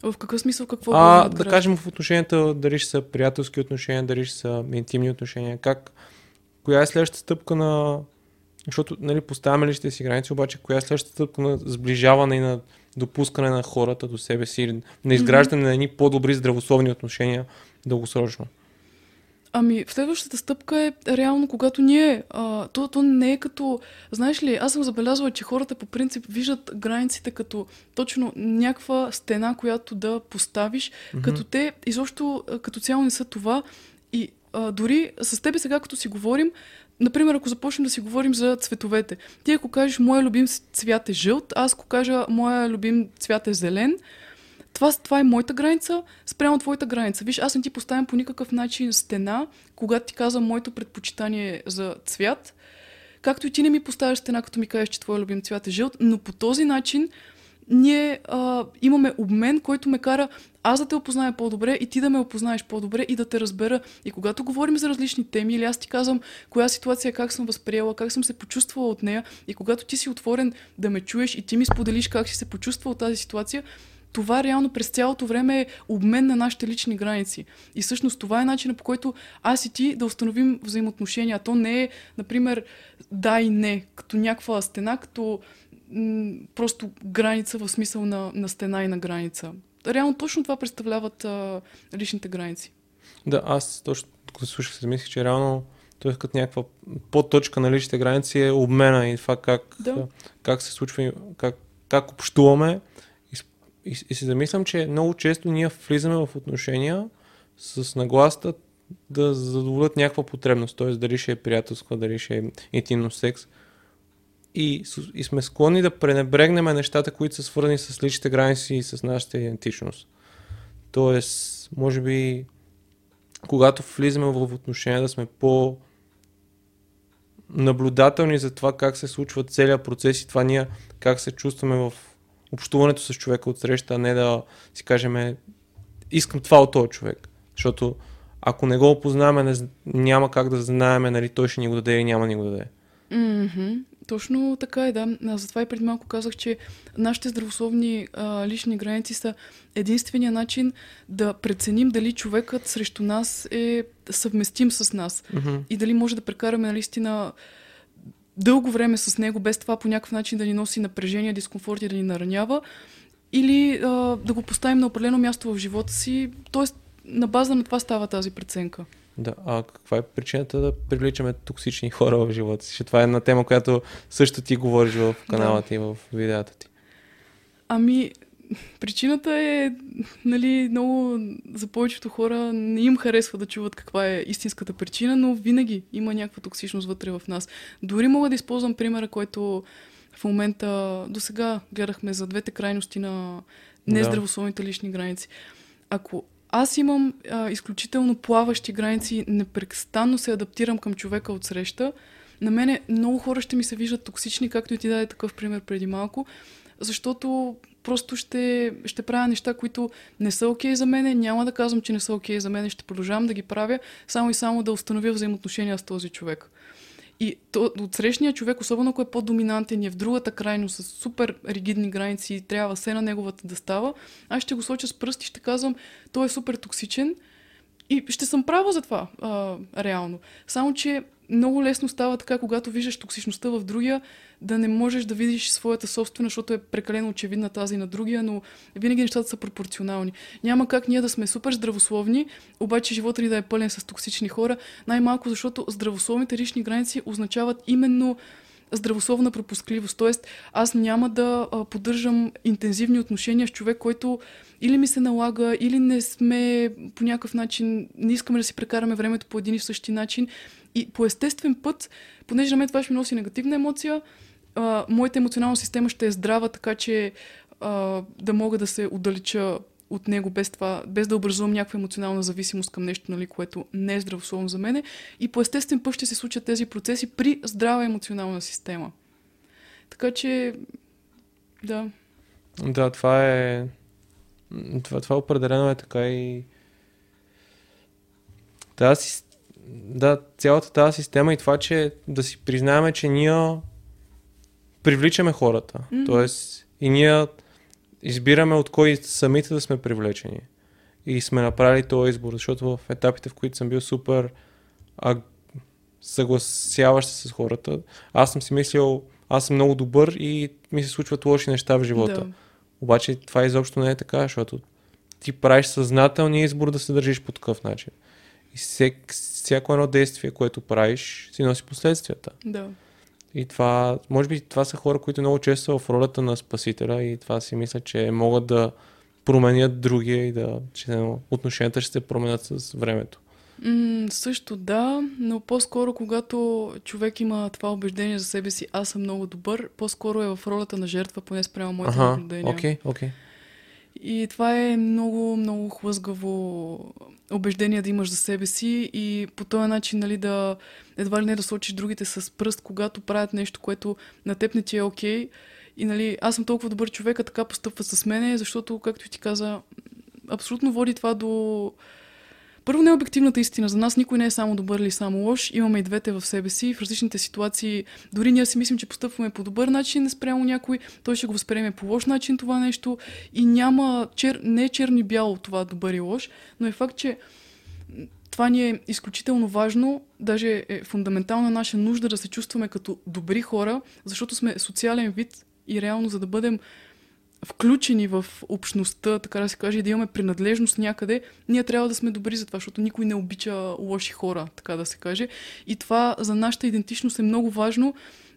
В какъв смисъл какво А, да кажем в отношенията, дали ще са приятелски отношения, дали ще са интимни отношения, как, коя е следващата стъпка на, защото, нали, поставяме личните си граници, обаче коя е следващата стъпка на сближаване и на допускане на хората до себе си, на изграждане на едни по-добри здравословни отношения дългосрочно? Ами, следващата стъпка е реално, когато ние. А, то, то не е като. Знаеш ли, аз съм забелязала, че хората по принцип виждат границите като точно някаква стена, която да поставиш, Мгм. като те изобщо като цяло не са това. И а, дори с тебе сега, като си говорим, например, ако започнем да си говорим за цветовете, ти ако кажеш моя любим цвят е жълт, аз ако кажа моя любим цвят е зелен, това, това е моята граница спрямо твоята граница. Виж, аз не ти поставям по никакъв начин стена, когато ти казвам моето предпочитание за цвят, както и ти не ми поставяш стена, като ми кажеш, че твой любим цвят е жълт, но по този начин ние а, имаме обмен, който ме кара аз да те опозная по-добре и ти да ме опознаеш по-добре и да те разбера. И когато говорим за различни теми, или аз ти казвам коя ситуация как съм възприела, как съм се почувствала от нея, и когато ти си отворен да ме чуеш и ти ми споделиш как си се почувствал от тази ситуация, това реално през цялото време е обмен на нашите лични граници. И всъщност това е начинът по който аз и ти да установим взаимоотношения. То не е, например, да и не, като някаква стена, като м- просто граница в смисъл на, на стена и на граница. Реално точно това представляват а, личните граници. Да, аз точно като слушах се мислих, че реално т.е. като някаква подточка на личните граници е обмена и това как, Да. как се случва, как, как общуваме. И, и, се замислям, че много често ние влизаме в отношения с нагласта да задоволят някаква потребност, т.е. дали ще е приятелска, дали ще е интимно секс. И, и сме склонни да пренебрегнем нещата, които са свързани с личните граници и с нашата идентичност. Тоест, може би, когато влизаме в отношения, да сме по наблюдателни за това как се случва целият процес и това ние как се чувстваме в общуването с човека от среща, а не да си кажем искам това от този човек. Защото ако не го опознаваме, не, няма как да знаем нали, той ще ни го даде или няма ни го даде. Мгм. Точно така е, да. Затова и преди малко казах, че нашите здравословни а, лични граници са единствения начин да преценим дали човекът срещу нас е съвместим с нас Мгм. и дали може да прекараме наистина дълго време с него, без това по някакъв начин да ни носи напрежение, дискомфорт и да ни наранява, или а, да го поставим на определено място в живота си. Тоест, на база на това става тази преценка. Да, а каква е причината да привличаме токсични хора в живота си? Това е една тема, която също ти говориш в канала ти, в видеята ти. Ами, причината е, нали, много за повечето хора не им харесва да чуват каква е истинската причина, но винаги има някаква токсичност вътре в нас. Дори мога да използвам примера, който в момента до сега гледахме за двете крайности на нездравословните лични граници. Ако аз имам а, изключително плаващи граници, непрестанно се адаптирам към човека от среща, на мене много хора ще ми се виждат токсични, както и ти даде такъв пример преди малко, защото просто ще, ще правя неща, които не са окей okay за мене, няма да казвам, че не са окей okay за мене, ще продължавам да ги правя, само и само да установя взаимоотношения с този човек. И то, от срещния човек, особено ако е по-доминантен и е в другата крайно с супер ригидни граници и трябва все на неговата да става, аз ще го соча с пръст и ще казвам, той е супер токсичен и ще съм права за това, а, реално. Само, че много лесно става така, когато виждаш токсичността в другия, да не можеш да видиш своята собствена, защото е прекалено очевидна тази на другия, но винаги нещата са пропорционални. Няма как ние да сме супер здравословни, обаче живота ни да е пълен с токсични хора, най-малко защото здравословните лични граници означават именно здравословна пропускливост. Тоест, аз няма да поддържам интензивни отношения с човек, който или ми се налага, или не сме по някакъв начин, не искаме да си прекараме времето по един и същи начин. И по естествен път, понеже на мен това ще ми носи негативна емоция, а, моята емоционална система ще е здрава, така че а, да мога да се отдалеча от него без, това, без да образувам някаква емоционална зависимост към нещо, нали, което не е здравословно за мене. И по естествен път ще се случат тези процеси при здрава емоционална система. Така че, да. Да, това е. Това, това определено е така и. Тази, да, цялата тази система и това, че да си признаваме, че ние привличаме хората. Mm-hmm. Тоест, и ние избираме от кой самите да сме привлечени. И сме направили този избор, защото в етапите, в които съм бил супер а, съгласяващ се с хората, аз съм си мислил, аз съм много добър и ми се случват лоши неща в живота. Да. Обаче това изобщо не е така, защото ти правиш съзнателния избор да се държиш по такъв начин. И всек, всяко едно действие, което правиш, си носи последствията. Да. И това, може би това са хора, които много често са в ролята на спасителя и това си мисля, че могат да променят другия и да, че отношенията ще се променят с времето. Mm, също да, но по-скоро когато човек има това убеждение за себе си, аз съм много добър, по-скоро е в ролята на жертва, поне спрямо моите наблюдения. Окей, okay, окей. Okay. И това е много, много хлъзгаво убеждение да имаш за себе си и по този начин нали, да едва ли не да сочиш другите с пръст, когато правят нещо, което на теб не ти е окей. Okay. И нали, аз съм толкова добър човек, а така постъпва с мене, защото, както ти каза, абсолютно води това до първо не е обективната истина. За нас никой не е само добър или само лош. Имаме и двете в себе си. В различните ситуации, дори ние си мислим, че постъпваме по добър начин спрямо някой, той ще го възприеме по лош начин това нещо. И няма, чер... не е черно и бяло това добър и лош, но е факт, че това ни е изключително важно, даже е фундаментална наша нужда да се чувстваме като добри хора, защото сме социален вид и реално за да бъдем включени в общността, така да се каже, и да имаме принадлежност някъде, ние трябва да сме добри за това, защото никой не обича лоши хора, така да се каже. И това за нашата идентичност е много важно,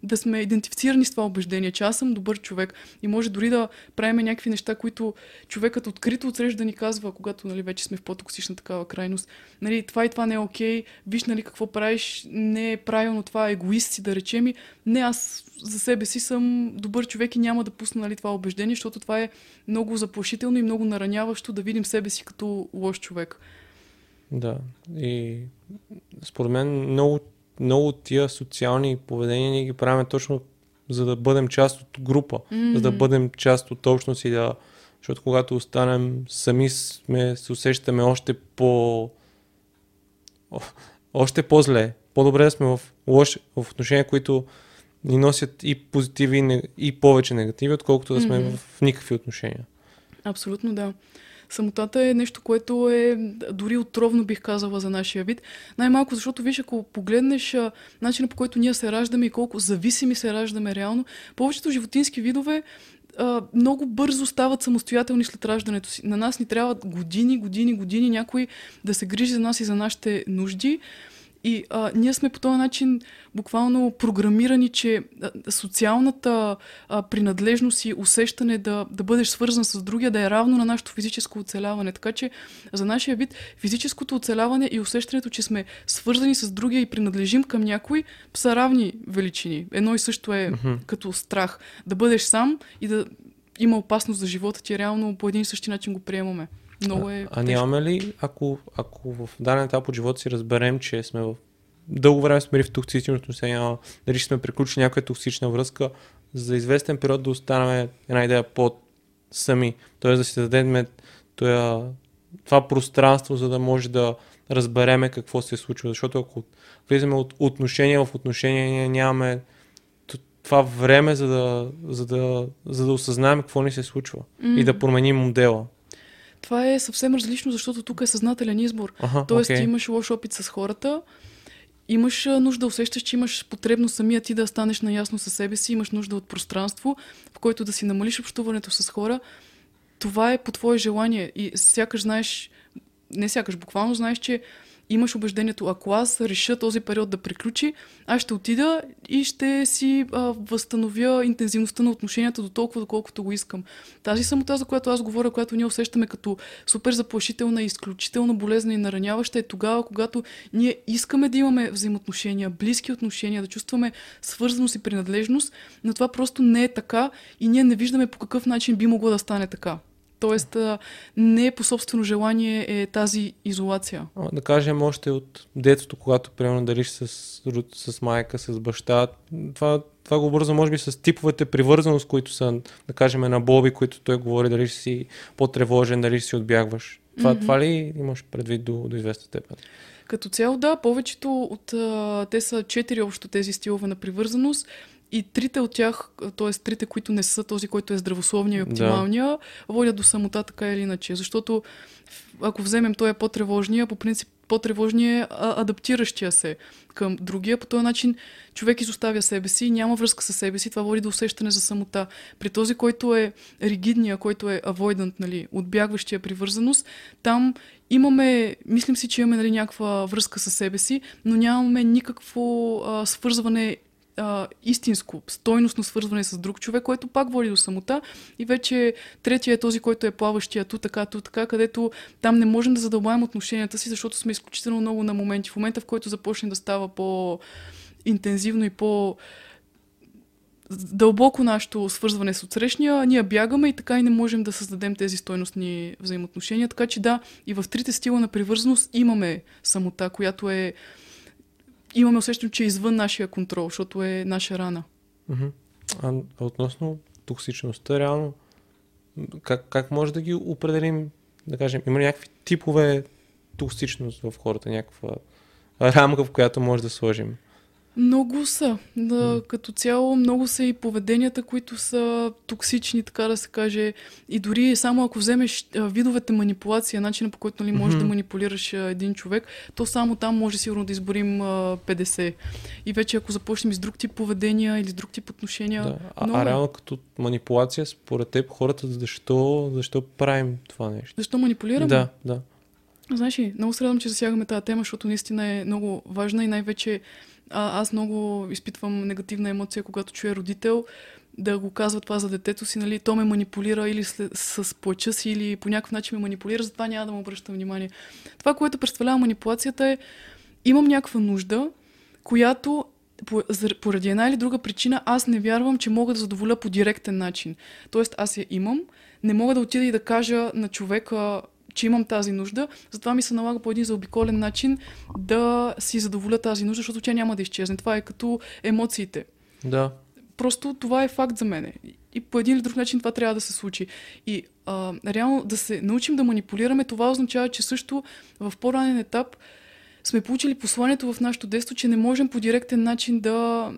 да сме идентифицирани с това убеждение, че аз съм добър човек и може дори да правим някакви неща, които човекът открито отсреща да ни казва, когато нали, вече сме в по-токсична такава крайност. Нали, това и това не е окей, виж нали, какво правиш, не е правилно това, егоист си да речем и не, аз за себе си съм добър човек и няма да пусна нали, това убеждение, защото това е много заплашително и много нараняващо да видим себе си като лош човек. Да, и според мен много много от тия социални поведения ние ги правим точно за да бъдем част от група, mm-hmm. за да бъдем част от общност и да... Защото когато останем сами, сме, се усещаме още по... още по-зле. По-добре да сме в, лош, в отношения, които ни носят и позитиви, и повече негативи, отколкото да сме mm-hmm. в никакви отношения. Абсолютно да. Самотата е нещо, което е дори отровно бих казала за нашия вид. Най-малко, защото виж, ако погледнеш начина по който ние се раждаме и колко зависими се раждаме реално, повечето животински видове много бързо стават самостоятелни след раждането си. На нас ни трябват години, години, години някой да се грижи за нас и за нашите нужди. И а, ние сме по този начин буквално програмирани, че социалната а, принадлежност и усещане да, да бъдеш свързан с другия да е равно на нашето физическо оцеляване. Така че за нашия вид физическото оцеляване и усещането, че сме свързани с другия и принадлежим към някой, са равни величини. Едно и също е mm-hmm. като страх. Да бъдеш сам и да има опасност за живота ти, реално по един и същи начин го приемаме. Много е. А, а нямаме ли, ако, ако в даден етап от живота си разберем, че сме в дълго време сме в токсични отношения, дали сме приключили някаква токсична връзка, за известен период да останем една идея под сами. Т.е. да си дадем това, това пространство, за да може да разбереме какво се случва. Защото ако влизаме от отношения в отношения, ние нямаме това време, за да, за да, за да осъзнаем какво ни се случва mm. и да променим модела. Това е съвсем различно, защото тук е съзнателен избор. Ага, Тоест, okay. ти имаш лош опит с хората, имаш нужда, усещаш, че имаш потребност самия ти да станеш наясно със себе си, имаш нужда от пространство, в което да си намалиш общуването с хора. Това е по твое желание и сякаш знаеш, не сякаш, буквално знаеш, че имаш убеждението, ако аз реша този период да приключи, аз ще отида и ще си а, възстановя интензивността на отношенията до толкова, доколкото го искам. Тази самота, за която аз говоря, която ние усещаме като супер заплашителна, изключително болезна и нараняваща, е тогава, когато ние искаме да имаме взаимоотношения, близки отношения, да чувстваме свързаност и принадлежност, но това просто не е така и ние не виждаме по какъв начин би могло да стане така. Тоест, не по собствено желание е тази изолация. Да кажем още от детството, когато примерно дариш с, с майка, с баща, това, това го бързо може би с типовете привързаност, които са, да кажем, на Боби, които той говори, дали си по-тревожен, дали си отбягваш. Това, mm-hmm. това ли имаш предвид до, до известна степен? Като цяло, да, повечето от... те са четири общо тези стилове на привързаност. И трите от тях, т.е. трите, които не са този, който е здравословния и оптималния, да. водят до самота така или иначе. Защото ако вземем той е по-тревожния, по принцип по-тревожния е адаптиращия се към другия. По този начин човек изоставя себе си, няма връзка с себе си, това води до усещане за самота. При този, който е ригидния, който е avoidant, нали, отбягващия привързаност, там имаме, мислим си, че имаме нали, някаква връзка с себе си, но нямаме никакво а, свързване а, истинско, стойностно свързване с друг човек, което пак води до самота. И вече третия е този, който е плаващия ту така, ту така, където там не можем да задълбаем отношенията си, защото сме изключително много на моменти. В момента, в който започне да става по-интензивно и по- дълбоко нашето свързване с отсрещния, ние бягаме и така и не можем да създадем тези стойностни взаимоотношения. Така че да, и в трите стила на привързаност имаме самота, която е имаме усещане, че е извън нашия контрол, защото е наша рана. А относно токсичността, реално, как, как може да ги определим, да кажем, има някакви типове токсичност в хората, някаква рамка, в която може да сложим? Много са. Да, mm. Като цяло много са и поведенията, които са токсични, така да се каже. И дори само ако вземеш видовете манипулация, начина по който нали, можеш mm-hmm. да манипулираш един човек, то само там може сигурно да изборим а, 50. И вече ако започнем с друг тип поведения или с друг тип отношения. Да. А, много... а реално като манипулация, според теб хората защо, защо правим това нещо? Защо манипулираме? Да, да. Знаеш ли, много се радвам, че засягаме тази тема, защото наистина е много важна и най-вече а, аз много изпитвам негативна емоция, когато чуя родител да го казва това за детето си, нали, то ме манипулира или с, с плача си, или по някакъв начин ме манипулира, затова няма да му обръщам внимание. Това, което представлява манипулацията е, имам някаква нужда, която поради една или друга причина аз не вярвам, че мога да задоволя по директен начин. Тоест аз я имам, не мога да отида и да кажа на човека че имам тази нужда, затова ми се налага по един заобиколен начин да си задоволя тази нужда, защото тя няма да изчезне. Това е като емоциите. Да. Просто това е факт за мене. И по един или друг начин това трябва да се случи. И а, реално да се научим да манипулираме, това означава, че също в по-ранен етап сме получили посланието в нашето детство, че не можем по директен начин да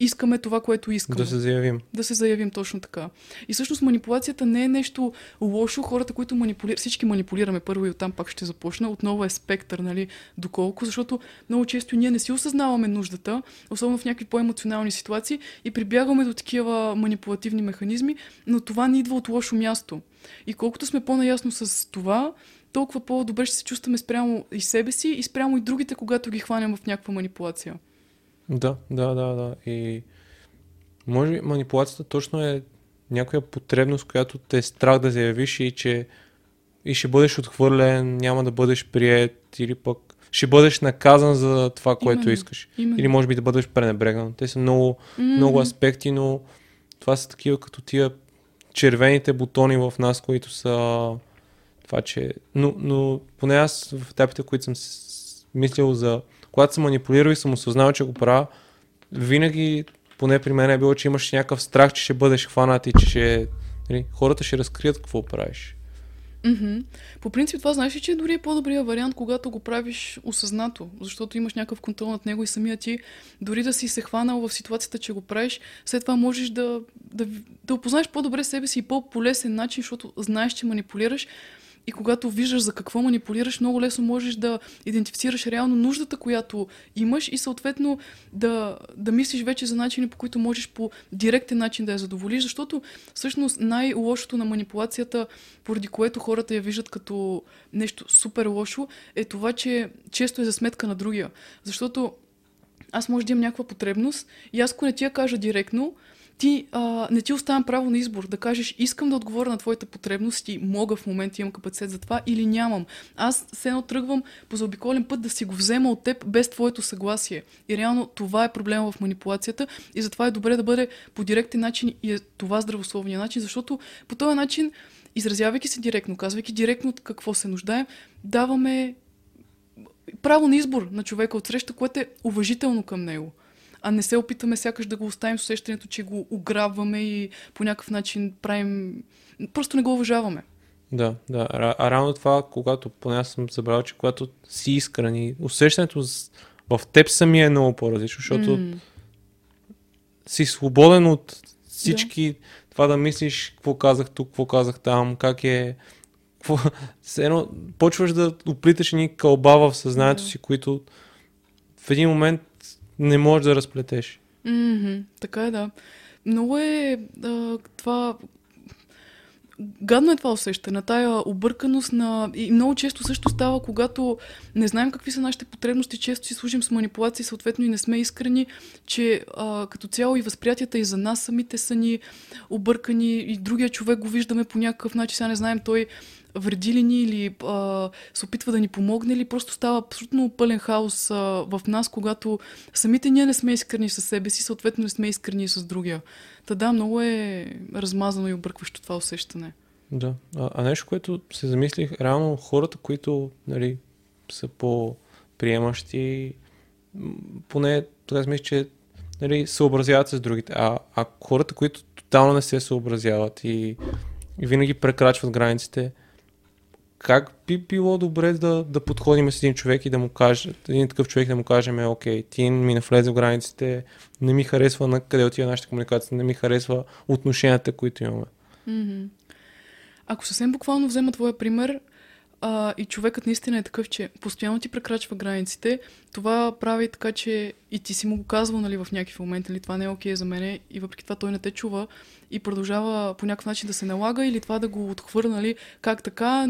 искаме това, което искаме. Да се заявим. Да се заявим точно така. И всъщност манипулацията не е нещо лошо. Хората, които манипулират, всички манипулираме първо и оттам пак ще започна. Отново е спектър, нали, доколко, защото много често ние не си осъзнаваме нуждата, особено в някакви по-емоционални ситуации и прибягваме до такива манипулативни механизми, но това не идва от лошо място. И колкото сме по-наясно с това, толкова по-добре ще се чувстваме спрямо и себе си, и спрямо и другите, когато ги хванем в някаква манипулация. Да, да, да, да. И може би манипулацията точно е някоя потребност, която те е страх да заявиш и че и ще бъдеш отхвърлен, няма да бъдеш прият или пък ще бъдеш наказан за това, което Именно, искаш. Именно. Или може би да бъдеш пренебрегнан. Те са много, М, много аспекти, но това са такива като тия червените бутони в нас, които са това, че... Но, но поне аз в етапите, които съм мислил за... Когато съм манипулирал и съм осъзнал, че го правя, винаги, поне при мен е било, че имаш някакъв страх, че ще бъдеш хванат и че ще... Нали, хората ще разкрият какво правиш. Мгм. По принцип това знаеш ли, че дори е по-добрият вариант, когато го правиш осъзнато, защото имаш някакъв контрол над него и самия ти, дори да си се хванал в ситуацията, че го правиш, след това можеш да, да, да опознаеш по-добре себе си и по-полесен начин, защото знаеш, че манипулираш и когато виждаш за какво манипулираш, много лесно можеш да идентифицираш реално нуждата, която имаш и съответно да, да мислиш вече за начини, по които можеш по директен начин да я задоволиш, защото всъщност най-лошото на манипулацията, поради което хората я виждат като нещо супер лошо, е това, че често е за сметка на другия. Защото аз може да имам някаква потребност и аз ако не ти я кажа директно, ти а, не ти оставям право на избор да кажеш искам да отговоря на твоята потребност и мога в момента имам капацитет за това или нямам. Аз се едно тръгвам по заобиколен път да си го взема от теб без твоето съгласие. И реално това е проблема в манипулацията и затова е добре да бъде по директен начин и е това здравословния начин, защото по този начин, изразявайки се директно, казвайки директно от какво се нуждаем, даваме право на избор на човека от среща, което е уважително към него. А не се опитаме сякаш да го оставим с усещането, че го ограбваме и по някакъв начин правим... Просто не го уважаваме. Да, да. А, рано това, когато, поне аз съм забрал, че когато си искрен и усещането в теб самия е много по-различно, защото М, си свободен от всички това да мислиш какво казах тук, какво казах там, как е... Какво... Едно почваш да оплиташ ни кълба в съзнанието Да. си, които в един момент не можеш да разплетеш. Мгм, така е, да. Много е а, това. Гадно е това усещане, тая обърканост на... И много често също става, когато не знаем какви са нашите потребности, често си служим с манипулации, съответно и не сме искрени, че а, като цяло и възприятията и за нас самите са ни объркани и другия човек го виждаме по някакъв начин, сега не знаем той вреди ли ни или а, се опитва да ни помогне или просто става абсолютно пълен хаос а, в нас, когато самите ние не сме искрени със себе си, съответно не сме искрени с другия. Та да, много е размазано и объркващо това усещане. Да. А, а нещо, което се замислих, реално хората, които нали, са по-приемащи, поне тогава си мисля, че нали, съобразяват с другите. А, а хората, които тотално не се съобразяват и, и винаги прекрачват границите, как би било добре да, да подходим с един човек и да му каже, един такъв човек да му кажем, е, окей, ти ми навлезе в границите, не ми харесва на къде отива нашата комуникация, не ми харесва отношенията, които имаме. Ако съвсем буквално взема твоя пример а, и човекът наистина е такъв, че постоянно ти прекрачва границите, това прави така, че и ти си му го казвал нали, в някакви моменти, или това не е окей за мене и въпреки това той не те чува и продължава по някакъв начин да се налага или това да го отхвърля, нали, как така,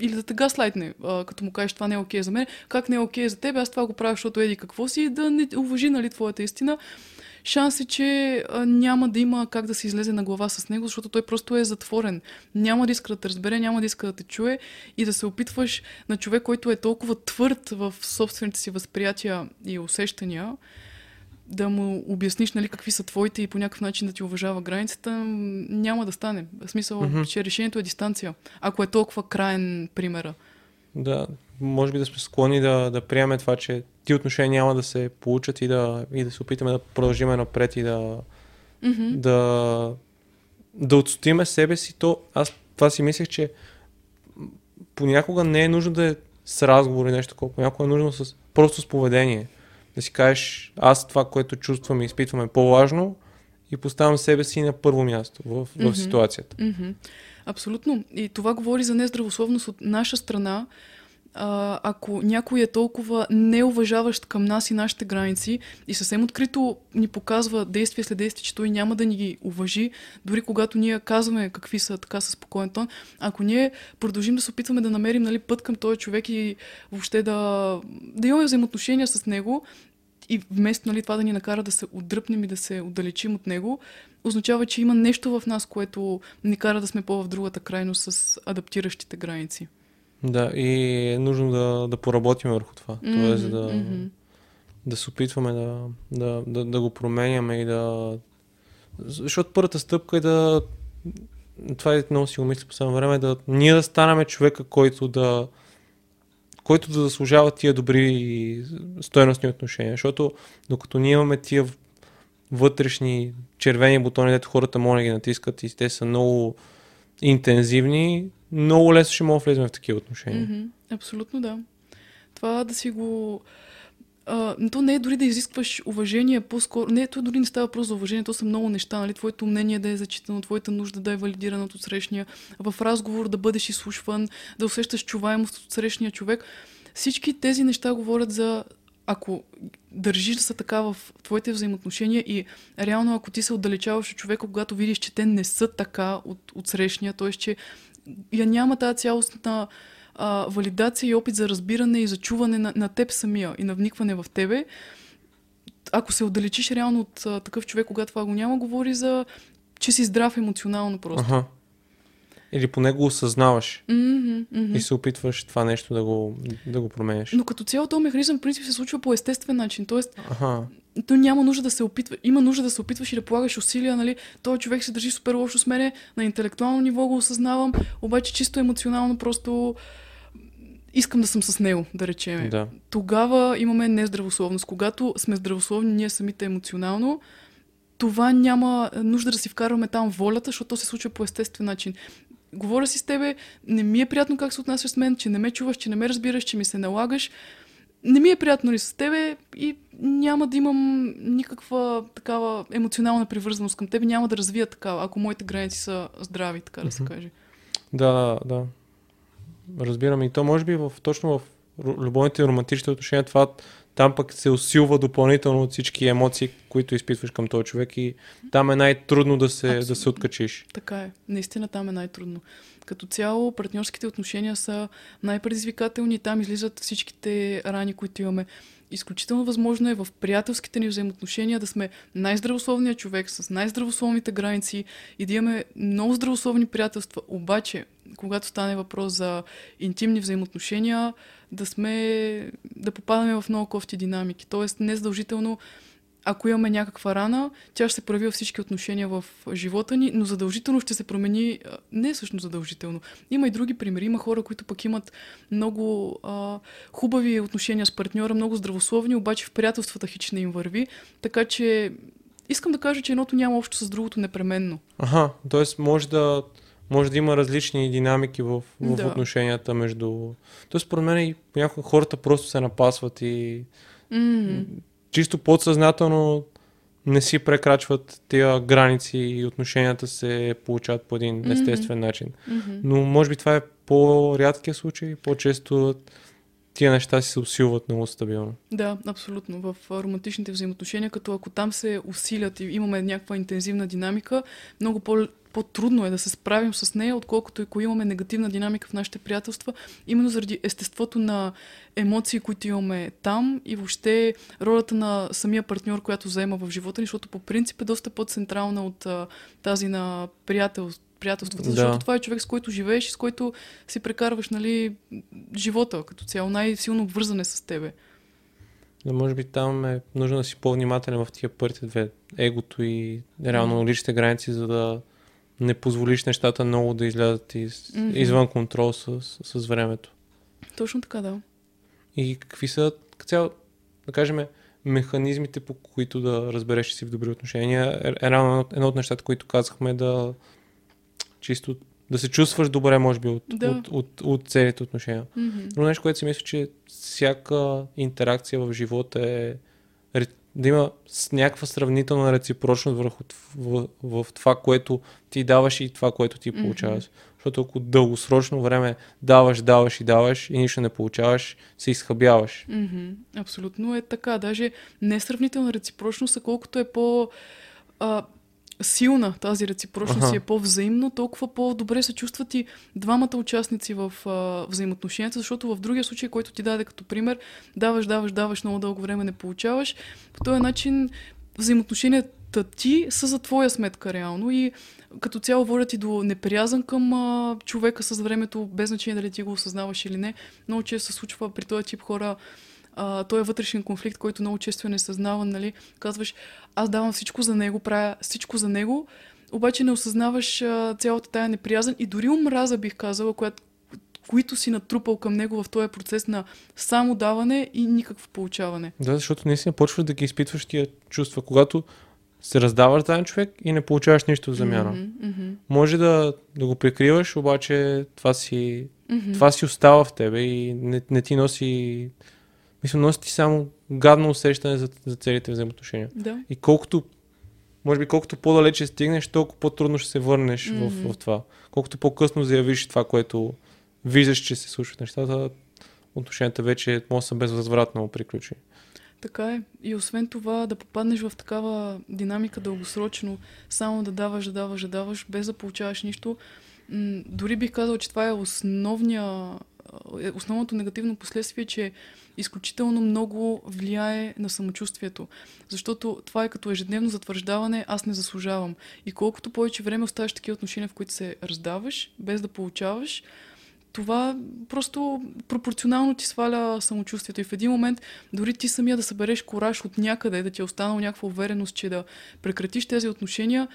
или да те гаслайтне, като му кажеш това не е окей за мен, как не е окей за теб, аз това го правя, защото еди какво си, да не уважи нали, твоята истина. Шанс е, че а, няма да има как да се излезе на глава с него, защото той просто е затворен. Няма да иска да те разбере, няма да иска да те чуе и да се опитваш на човек, който е толкова твърд в собствените си възприятия и усещания, да му обясниш нали, какви са твоите и по някакъв начин да ти уважава границата, няма да стане. В смисъл, Мгм. че решението е дистанция. Ако е толкова краен примера. Да, може би да сме склонни да, да приемем това, че ти отношения няма да се получат и да, и да се опитаме да продължиме напред и да, Мгм. да, да отстоиме себе си. То, аз това си мислех, че понякога не е нужно да е с разговор и нещо такова, понякога е нужно с, просто с поведение. Да си кажеш, аз това, което чувствам и изпитвам е по-важно и поставям себе си на първо място в, в Мгм. ситуацията. Мгм. Абсолютно. И това говори за нездравословност от наша страна, а, ако някой е толкова неуважаващ към нас и нашите граници и съвсем открито ни показва действие след действие, че той няма да ни ги уважи, дори когато ние казваме какви са така със спокоен тон, ако ние продължим да се опитваме да намерим нали, път към този човек и въобще да, да имаме взаимоотношения с него, и вместо нали, това да ни накара да се отдръпнем и да се отдалечим от него, означава, че има нещо в нас, което ни кара да сме по в другата крайност с адаптиращите граници. Да, и е нужно да, да поработим върху това. Mm-hmm, Тоест да, mm-hmm. да се опитваме да, да, да, да го променяме и да... Защото първата стъпка е да... Това е много си го мисля по само време, да ние да станаме човека, който да който да заслужава тия добри стоеностни отношения. Защото докато ние имаме тия вътрешни червени бутони, дето хората могат да ги натискат и те са много интензивни, много лесно ще мога да влезем в такива отношения. Mm-hmm. Абсолютно да. Това да си го... А, то не е дори да изискваш уважение, по-скоро. Не, то дори не става просто за уважение, то са много неща, нали? Твоето мнение да е зачитано, твоята нужда да е валидирана от срещния, в разговор да бъдеш изслушван, да усещаш чуваемост от срещния човек. Всички тези неща говорят за ако държиш да са така в твоите взаимоотношения и реално ако ти се отдалечаваш от човека, когато видиш, че те не са така от, от срещния, т.е. че я няма тази цялостна а, валидация и опит за разбиране и за чуване на, на теб самия и на вникване в тебе, ако се отдалечиш реално от а, такъв човек, когато това го няма, говори за, че си здрав емоционално просто. Ага. Или поне го осъзнаваш mm-hmm, mm-hmm. и се опитваш това нещо да го, да го променеш. Но като цяло този механизъм, в принцип, се случва по естествен начин. Тоест, ага. то няма нужда да се опитва. Има нужда да се опитваш и да полагаш усилия, нали? Той човек се държи супер лошо с мене, на интелектуално ниво го осъзнавам, обаче чисто емоционално просто искам да съм с него, да речем. Да. Тогава имаме нездравословност. Когато сме здравословни ние самите емоционално, това няма нужда да си вкарваме там волята, защото то се случва по естествен начин говоря си с тебе, не ми е приятно как се отнасяш с мен, че не ме чуваш, че не ме разбираш, че ми се налагаш. Не ми е приятно ли с тебе и няма да имам никаква такава емоционална привързаност към тебе, няма да развия такава, ако моите граници са здрави, така да се каже. Да, да. Разбирам. И то може би в, точно в любовните и романтичните отношения това там пък се усилва допълнително от всички емоции, които изпитваш към този човек и там е най-трудно да се, да се откачиш. Така е. Наистина там е най-трудно. Като цяло, партньорските отношения са най-предизвикателни. Там излизат всичките рани, които имаме. Изключително възможно е в приятелските ни взаимоотношения да сме най-здравословният човек с най-здравословните граници и да имаме много здравословни приятелства. Обаче, когато стане въпрос за интимни взаимоотношения, да сме, да попадаме в много кофти динамики. Тоест, не задължително, ако имаме някаква рана, тя ще се прояви във всички отношения в живота ни, но задължително ще се промени. Не е всъщност задължително. Има и други примери. Има хора, които пък имат много а, хубави отношения с партньора, много здравословни, обаче в приятелствата хич не им върви. Така че искам да кажа, че едното няма общо с другото непременно. Ага, т.е. може да може да има различни динамики в, в да. отношенията между... Тоест, според мен и понякога хората просто се напасват и mm-hmm. Чисто подсъзнателно не си прекрачват тия граници и отношенията се получават по един естествен mm-hmm. начин. Mm-hmm. Но може би това е по-рядкия случай, по-често тия неща си се усилват много стабилно. Да, абсолютно. В романтичните взаимоотношения, като ако там се усилят и имаме някаква интензивна динамика, много по- по-трудно е да се справим с нея, отколкото ако имаме негативна динамика в нашите приятелства, именно заради естеството на емоции, които имаме там и въобще ролята на самия партньор, която заема в живота ни, защото по принцип е доста по-централна от а, тази на приятел, приятелството, да. защото това е човек, с който живееш и с който си прекарваш нали, живота като цяло, най-силно обвързане с тебе. Да, може би там е нужно да си по-внимателен в тия първите две. Егото и реално личните граници, за да не позволиш нещата много да излязат из, mm-hmm. извън контрол с, с, с времето. Точно така, да. И какви са, цяло, да кажем, механизмите, по които да разбереш, че си в добри отношения. Е, едно, едно от нещата, които казахме, е да чисто да се чувстваш добре, може би, от, да. от, от, от целите отношения. Mm-hmm. Но нещо, което си мисля, че всяка интеракция в живота е да има някаква сравнителна реципрочност върху в, в, в това, което ти даваш и това, което ти получаваш. Mm-hmm. Защото ако дългосрочно време даваш, даваш и даваш и нищо не получаваш, се изхъбяваш. Mm-hmm. Абсолютно е така. Даже не сравнителна реципрочност, а колкото е по... А, силна тази реципрочност ага. и е по-взаимно, толкова по-добре се чувстват и двамата участници в а, взаимоотношенията, защото в другия случай, който ти даде като пример, даваш, даваш, даваш, много дълго време не получаваш. По този начин взаимоотношенията ти са за твоя сметка реално и като цяло водят и до неприязан към а, човека с времето, без значение дали ти го осъзнаваш или не. Много често се случва при този тип хора а, той е вътрешен конфликт, който много често е несъзнаван, нали? Казваш, аз давам всичко за него, правя всичко за него, обаче не осъзнаваш а, цялата тая неприязан и дори омраза, бих казала, която които си натрупал към него в този процес на само даване и никакво получаване. Да, защото наистина почваш да ги изпитваш тия чувства, когато се раздаваш за един човек и не получаваш нищо в замяна. Mm-hmm, mm-hmm. Може да, да го прикриваш, обаче това си, mm-hmm. това си остава в тебе и не, не ти носи мисля, носи ти само гадно усещане за, за целите взаимоотношения. Да. И колкото, може би, колкото по-далече стигнеш, толкова по-трудно ще се върнеш mm-hmm. в, в това. Колкото по-късно заявиш това, което виждаш, че се случват нещата, отношенията вече може да са безвъзвратно приключени. Така е. И освен това, да попаднеш в такава динамика дългосрочно, само да даваш, да даваш, да даваш, без да получаваш нищо, м- дори бих казал, че това е основния, основното негативно последствие, че изключително много влияе на самочувствието. Защото това е като ежедневно затвърждаване, аз не заслужавам. И колкото повече време оставаш такива отношения, в които се раздаваш, без да получаваш, това просто пропорционално ти сваля самочувствието. И в един момент, дори ти самия да събереш кораж от някъде, да ти е останала някаква увереност, че да прекратиш тези отношения,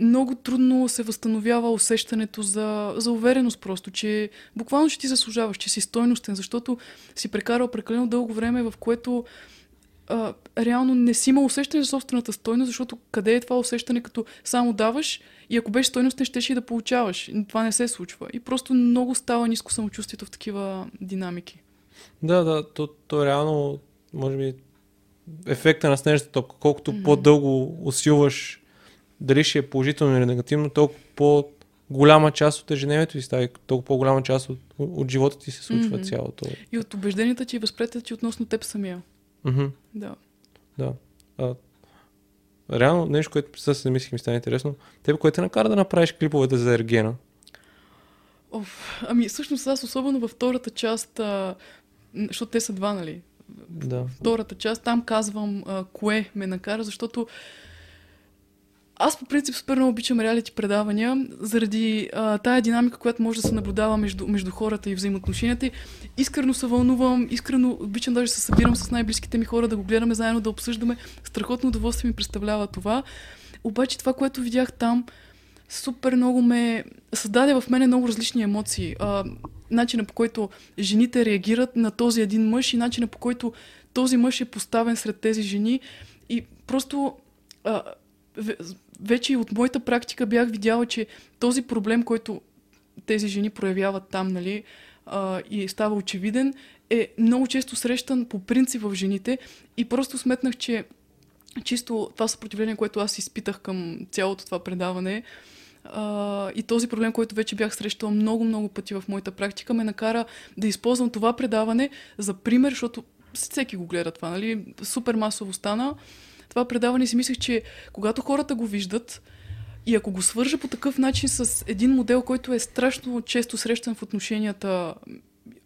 много трудно се възстановява усещането за, за увереност просто, че буквално ще ти заслужаваш, че си стойностен, защото си прекарал прекалено дълго време, в което а, реално не си имал усещане за собствената стойност, защото къде е това усещане, като само даваш и ако беше стойностен, ще и да получаваш. Това не се случва. И просто много става ниско самочувствието в такива динамики. Да, да, то, то реално, може би, ефекта на снежната топка, колкото mm-hmm. по-дълго усилваш дали ще е положително или негативно, толкова по голяма част от ежедневието ти става, толкова по-голяма част от, от живота ти се случва mm-hmm. цялото. И от убежденията ти и възприятията ти относно теб самия. Mm-hmm. Да. Да. А, реално нещо, което сега се замислих ми стане интересно. Тебе, което те накара да направиш клиповете за Ергена? Оф, ами всъщност аз особено във втората част, а, защото те са два, нали? Да. Втората част, там казвам а, кое ме накара, защото аз по принцип супер много обичам реалити предавания, заради а, тая динамика, която може да се наблюдава между, между хората и взаимоотношенията. Искрено се вълнувам, искрено обичам даже да се събирам с най-близките ми хора, да го гледаме заедно, да обсъждаме. Страхотно удоволствие ми представлява това. Обаче това, което видях там, супер много ме създаде в мене много различни емоции. А, начина по който жените реагират на този един мъж и начина по който този мъж е поставен сред тези жени. И просто а, вече и от моята практика бях видяла, че този проблем, който тези жени проявяват там, нали, а, и става очевиден, е много често срещан по принцип в жените и просто сметнах, че чисто това съпротивление, което аз изпитах към цялото това предаване а, и този проблем, който вече бях срещала много-много пъти в моята практика, ме накара да използвам това предаване за пример, защото всеки го гледа това, нали? Супер масово стана това предаване си мислех, че когато хората го виждат, и ако го свържа по такъв начин с един модел, който е страшно често срещан в отношенията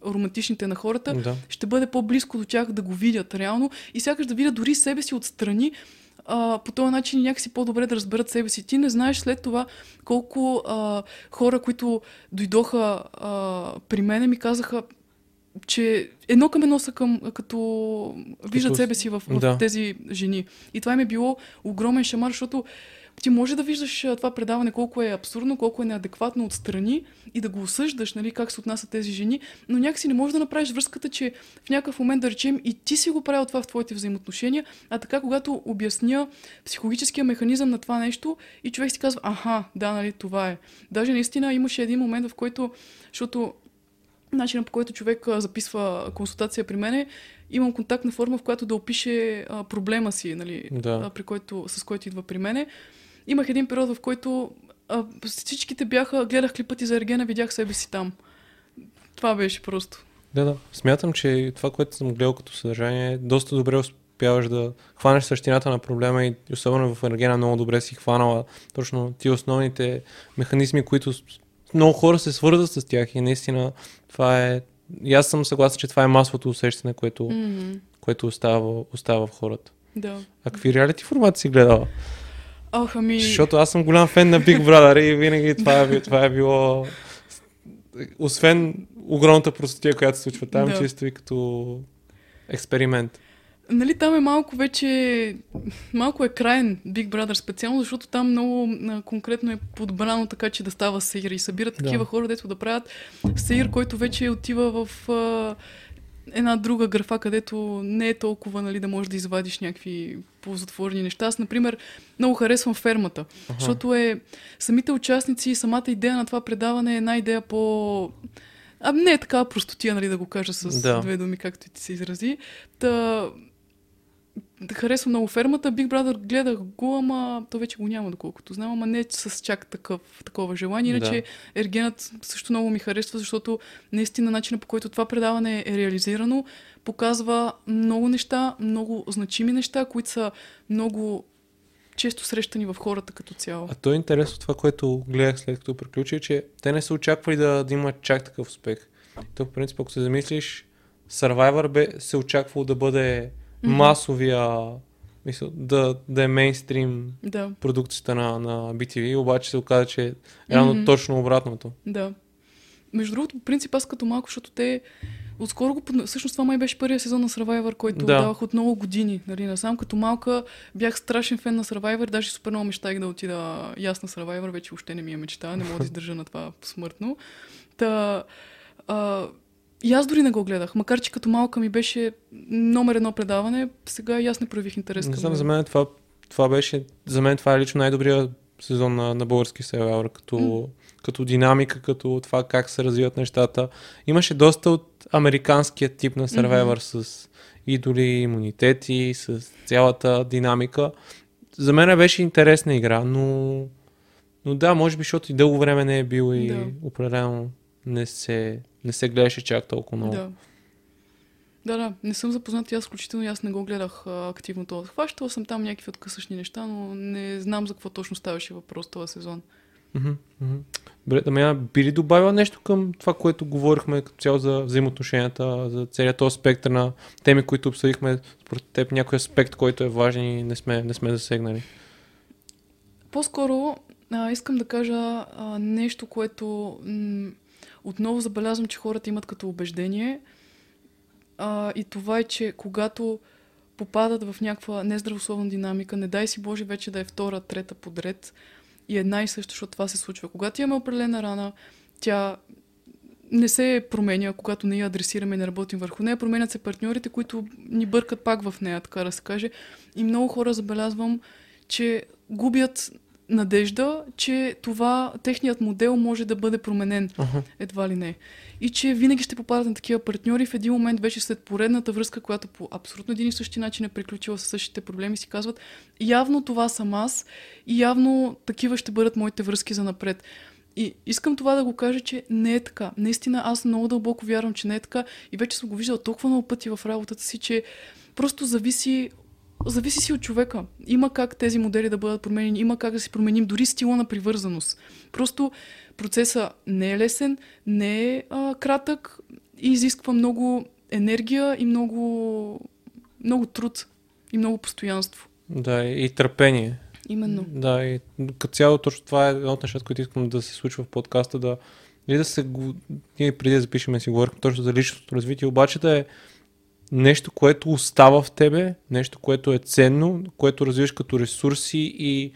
романтичните на хората, да. ще бъде по-близко до тях да го видят реално и сякаш да видят дори себе си отстрани, а, по този начин някакси по-добре да разберат себе си. Ти не знаеш след това колко а, хора, които дойдоха а, при мене, ми казаха, че едно към едно са към, като виждат себе си в, в да. тези жени. И това им е било огромен шамар, защото ти може да виждаш това предаване колко е абсурдно, колко е неадекватно отстрани и да го осъждаш, нали, как се отнасят тези жени, но някакси не можеш да направиш връзката, че в някакъв момент, да речем, и ти си го правил това в твоите взаимоотношения, а така, когато обясня психологическия механизъм на това нещо и човек си казва, аха, да, нали, това е. Даже наистина имаше един момент, в който, защото начинът по който човек записва консултация при мене, имам контактна форма, в която да опише проблема си, нали, да. при който, с който идва при мене. Имах един период, в който а, всичките бяха, гледах клипът и за Ергена, видях себе си там. Това беше просто. Да, да. Смятам, че това, което съм гледал като съдържание, доста добре успяваш да хванеш същината на проблема и особено в Ергена много добре си хванала точно ти основните механизми, които много хора се свързват с тях и наистина това е... И аз съм съгласен, че това е масовото усещане, което, Mm-hmm. което остава, остава в хората. Да. А какви реалити формати си гледала? Ах, ами... Защото аз съм голям фен на Big Brother и винаги това е, това е било... Освен огромната простотия, която се случва там, Да. чисто и като експеримент. Нали, там е малко вече... Малко е краен Big Brother специално, защото там много а, конкретно е подбрано така, че да става сеир. И събират Да. такива хора, дето да правят сеир, който вече отива в а, една друга графа, където не е толкова, нали, да можеш да извадиш някакви ползотворни неща. Аз, например, много харесвам фермата, Аха. защото е самите участници и самата идея на това предаване е една идея по... А не е такава простотия, нали, да го кажа с Да. две думи, както ти се изрази. Та, да харесвам много фермата. Big Brother гледах го, ама то вече го няма, доколкото знам, ама не с чак такъв, такова желание. Иначе Ергенът също много ми харесва, защото наистина начинът по който това предаване е реализирано показва много неща, много значими неща, които са много често срещани в хората като цяло. А то е интересно това, което гледах след като приключи, че те не са очаквали да, да имат чак такъв успех. То, в принцип, ако се замислиш, Survivor бе се очаквало да бъде. Масовия, мисъл, да, да е мейнстрим Да, продукцията на, на BTV, обаче се оказа, че е реално Мгм. точно обратното. да. Между другото, по принцип, аз като малко, защото те отскоро го... Всъщност това май беше първия сезон на Survivor, който Да. да. давах от много години. Нали, насам като малка бях страшен фен на Survivor, даже супер много мечтах да отида и аз на Survivor, вече въобще не ми е мечта, не мога да издържа на това смъртно. Та, а, и аз дори не го гледах, макар че като малка ми беше номер едно предаване, сега и аз не проявих интерес Не към знам, за мен това, това беше, за мен това е лично най-добрия сезон на, на български сериал, като, М. като динамика, като това как се развиват нещата. Имаше доста от американския тип на Survivor с идоли, имунитети, с цялата динамика. За мен беше интересна игра, но, но да, може би, защото и дълго време не е бил и Да. определено не се, не се гледаше чак толкова много. Да. Да, да, не съм запознат и аз включително и аз не го гледах а, активно това. Хващала съм там някакви откъсъчни неща, но не знам за какво точно ставаше въпрос този сезон. Мгм. Добре, Дамяна, би ли добавила нещо към това, което говорихме като цяло за взаимоотношенията, за целият този спектър на теми, които обсъдихме, според теб някой аспект, който е важен и не сме, не сме засегнали? По-скоро а, искам да кажа а, нещо, което м- отново забелязвам, че хората имат като убеждение. А, и това е, че когато попадат в някаква нездравословна динамика, не дай си Боже вече да е втора, трета подред и една и също, защото това се случва. Когато имаме определена рана, тя не се променя, когато не я адресираме и не работим върху нея. Променят се партньорите, които ни бъркат пак в нея, така да се каже. И много хора забелязвам, че губят надежда, че това, техният модел може да бъде променен, Ага. едва ли не. И че винаги ще попадат на такива партньори. В един момент вече след поредната връзка, която по абсолютно един и същи начин е приключила с същите проблеми, си казват, явно това съм аз и явно такива ще бъдат моите връзки за напред. И искам това да го кажа, че не е така. Наистина аз много дълбоко вярвам, че не е така и вече съм го виждала толкова много пъти в работата си, че просто зависи зависи си от човека. Има как тези модели да бъдат променени, има как да си променим дори стила на привързаност. Просто процесът не е лесен, не е а, кратък и изисква много енергия и много, много труд и много постоянство. Да, и търпение. Именно. Да, и като цяло точно това е едно от нещата, които искам да се случва в подкаста, да, или да се, ние преди да запишеме си говорихме точно за личностното развитие, обаче да е нещо, което остава в тебе, нещо, което е ценно, което развиваш като ресурси и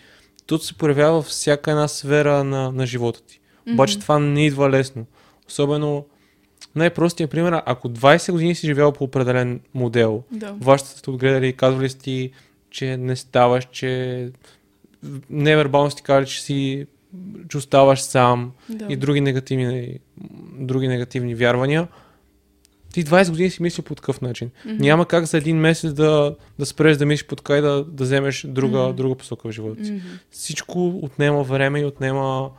то се проявява във всяка една сфера на, на живота ти. Обаче Мгм. това не идва лесно. Особено най-простия пример, ако 20 години си живял по определен модел, Да. вашите сте отгледали и казвали сте че не ставаш, че невербално сте казали, че си че оставаш сам да. и други негативни, други негативни вярвания. Ти 20 години си мисли по такъв начин. Mm-hmm. Няма как за един месец да, да спреш да мислиш по така и да, да вземеш друга, mm-hmm. друга посока в живота си. Mm-hmm. Всичко отнема време и отнема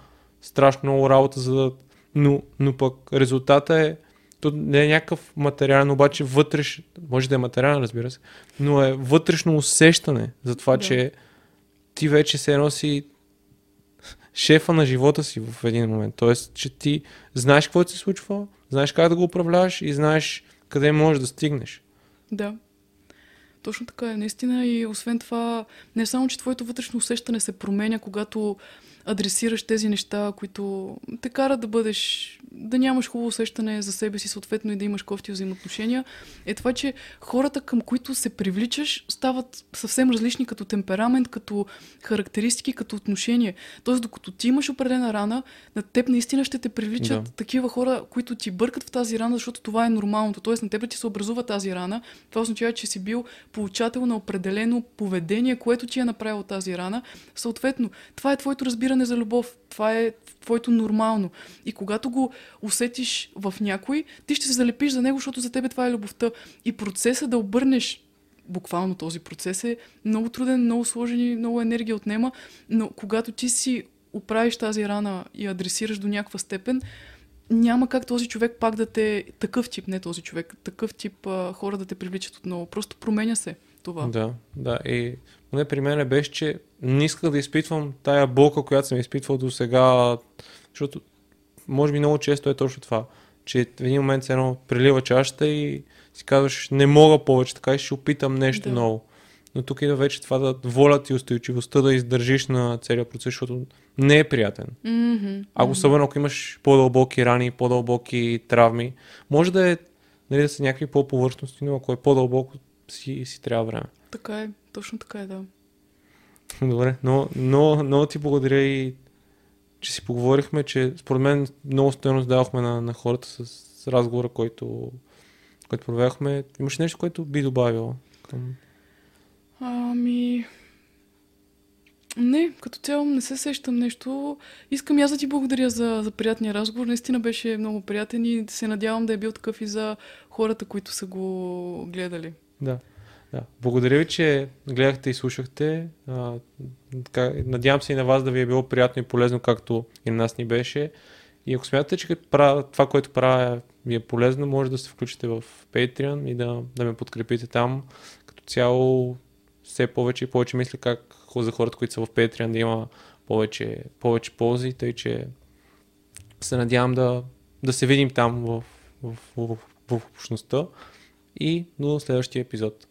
страшно много работа, за да... но, но пък резултата е то не е някакъв материален, обаче вътреш, може да е материален, разбира се, но е вътрешно усещане за това, да. че ти вече се носи шефа на живота си в един момент. Тоест, че ти знаеш какво се случва, знаеш как да го управляваш и знаеш къде можеш да стигнеш. Да. Точно така е, наистина. И освен това, не само, че твоето вътрешно усещане се променя, когато адресираш тези неща, които те карат да бъдеш, да нямаш хубаво усещане за себе си, съответно и да имаш кофти взаимоотношения, е това, че хората, към които се привличаш, стават съвсем различни като темперамент, като характеристики, като отношение. Тоест, докато ти имаш определена рана, на теб наистина ще те привличат да. такива хора, които ти бъркат в тази рана, защото това е нормалното. Тоест, на теб ти се образува тази рана. Това означава, че си бил получател на определено поведение, което ти е направило тази рана. Съответно, това е твоето разбиране разбиране за любов. Това е твоето нормално. И когато го усетиш в някой, ти ще се залепиш за него, защото за тебе това е любовта. И процеса да обърнеш буквално този процес е много труден, много сложен и много енергия отнема, но когато ти си оправиш тази рана и адресираш до някаква степен, няма как този човек пак да те, такъв тип, не този човек, такъв тип а, хора да те привличат отново. Просто променя се това. Да, да. И поне при мен беше, че не исках да изпитвам тая болка, която съм изпитвал до сега, защото може би много често е точно това, че в един момент се едно прилива чашата и си казваш, не мога повече, така и ще опитам нещо да. ново. Но тук идва вече това да волят и устойчивостта да издържиш на целият процес, защото не е приятен. Mm-hmm. Ако особено ако имаш по-дълбоки рани, по-дълбоки травми, може да е нали, да са някакви по-повърхностни, но ако е по-дълбоко, си, си трябва време. Така е, точно така е, да. Добре, но, но, много ти благодаря и че си поговорихме, че според мен много стоеност давахме на, на хората с разговора, който, който проведахме. Имаш нещо, което би добавила към... Ами... Не, като цяло не се сещам нещо. Искам аз да ти благодаря за, за приятния разговор. Наистина беше много приятен и се надявам да е бил такъв и за хората, които са го гледали. Да. Да. Благодаря ви, че гледахте и слушахте. А, надявам се и на вас да ви е било приятно и полезно, както и на нас ни беше. И ако смятате, че това, което правя ви е полезно, може да се включите в Patreon и да, да ме подкрепите там. Като цяло все повече и повече мисля как за хората, които са в Patreon да има повече, повече ползи, тъй че се надявам да, да се видим там в, в, в, в, в общността и до следващия епизод.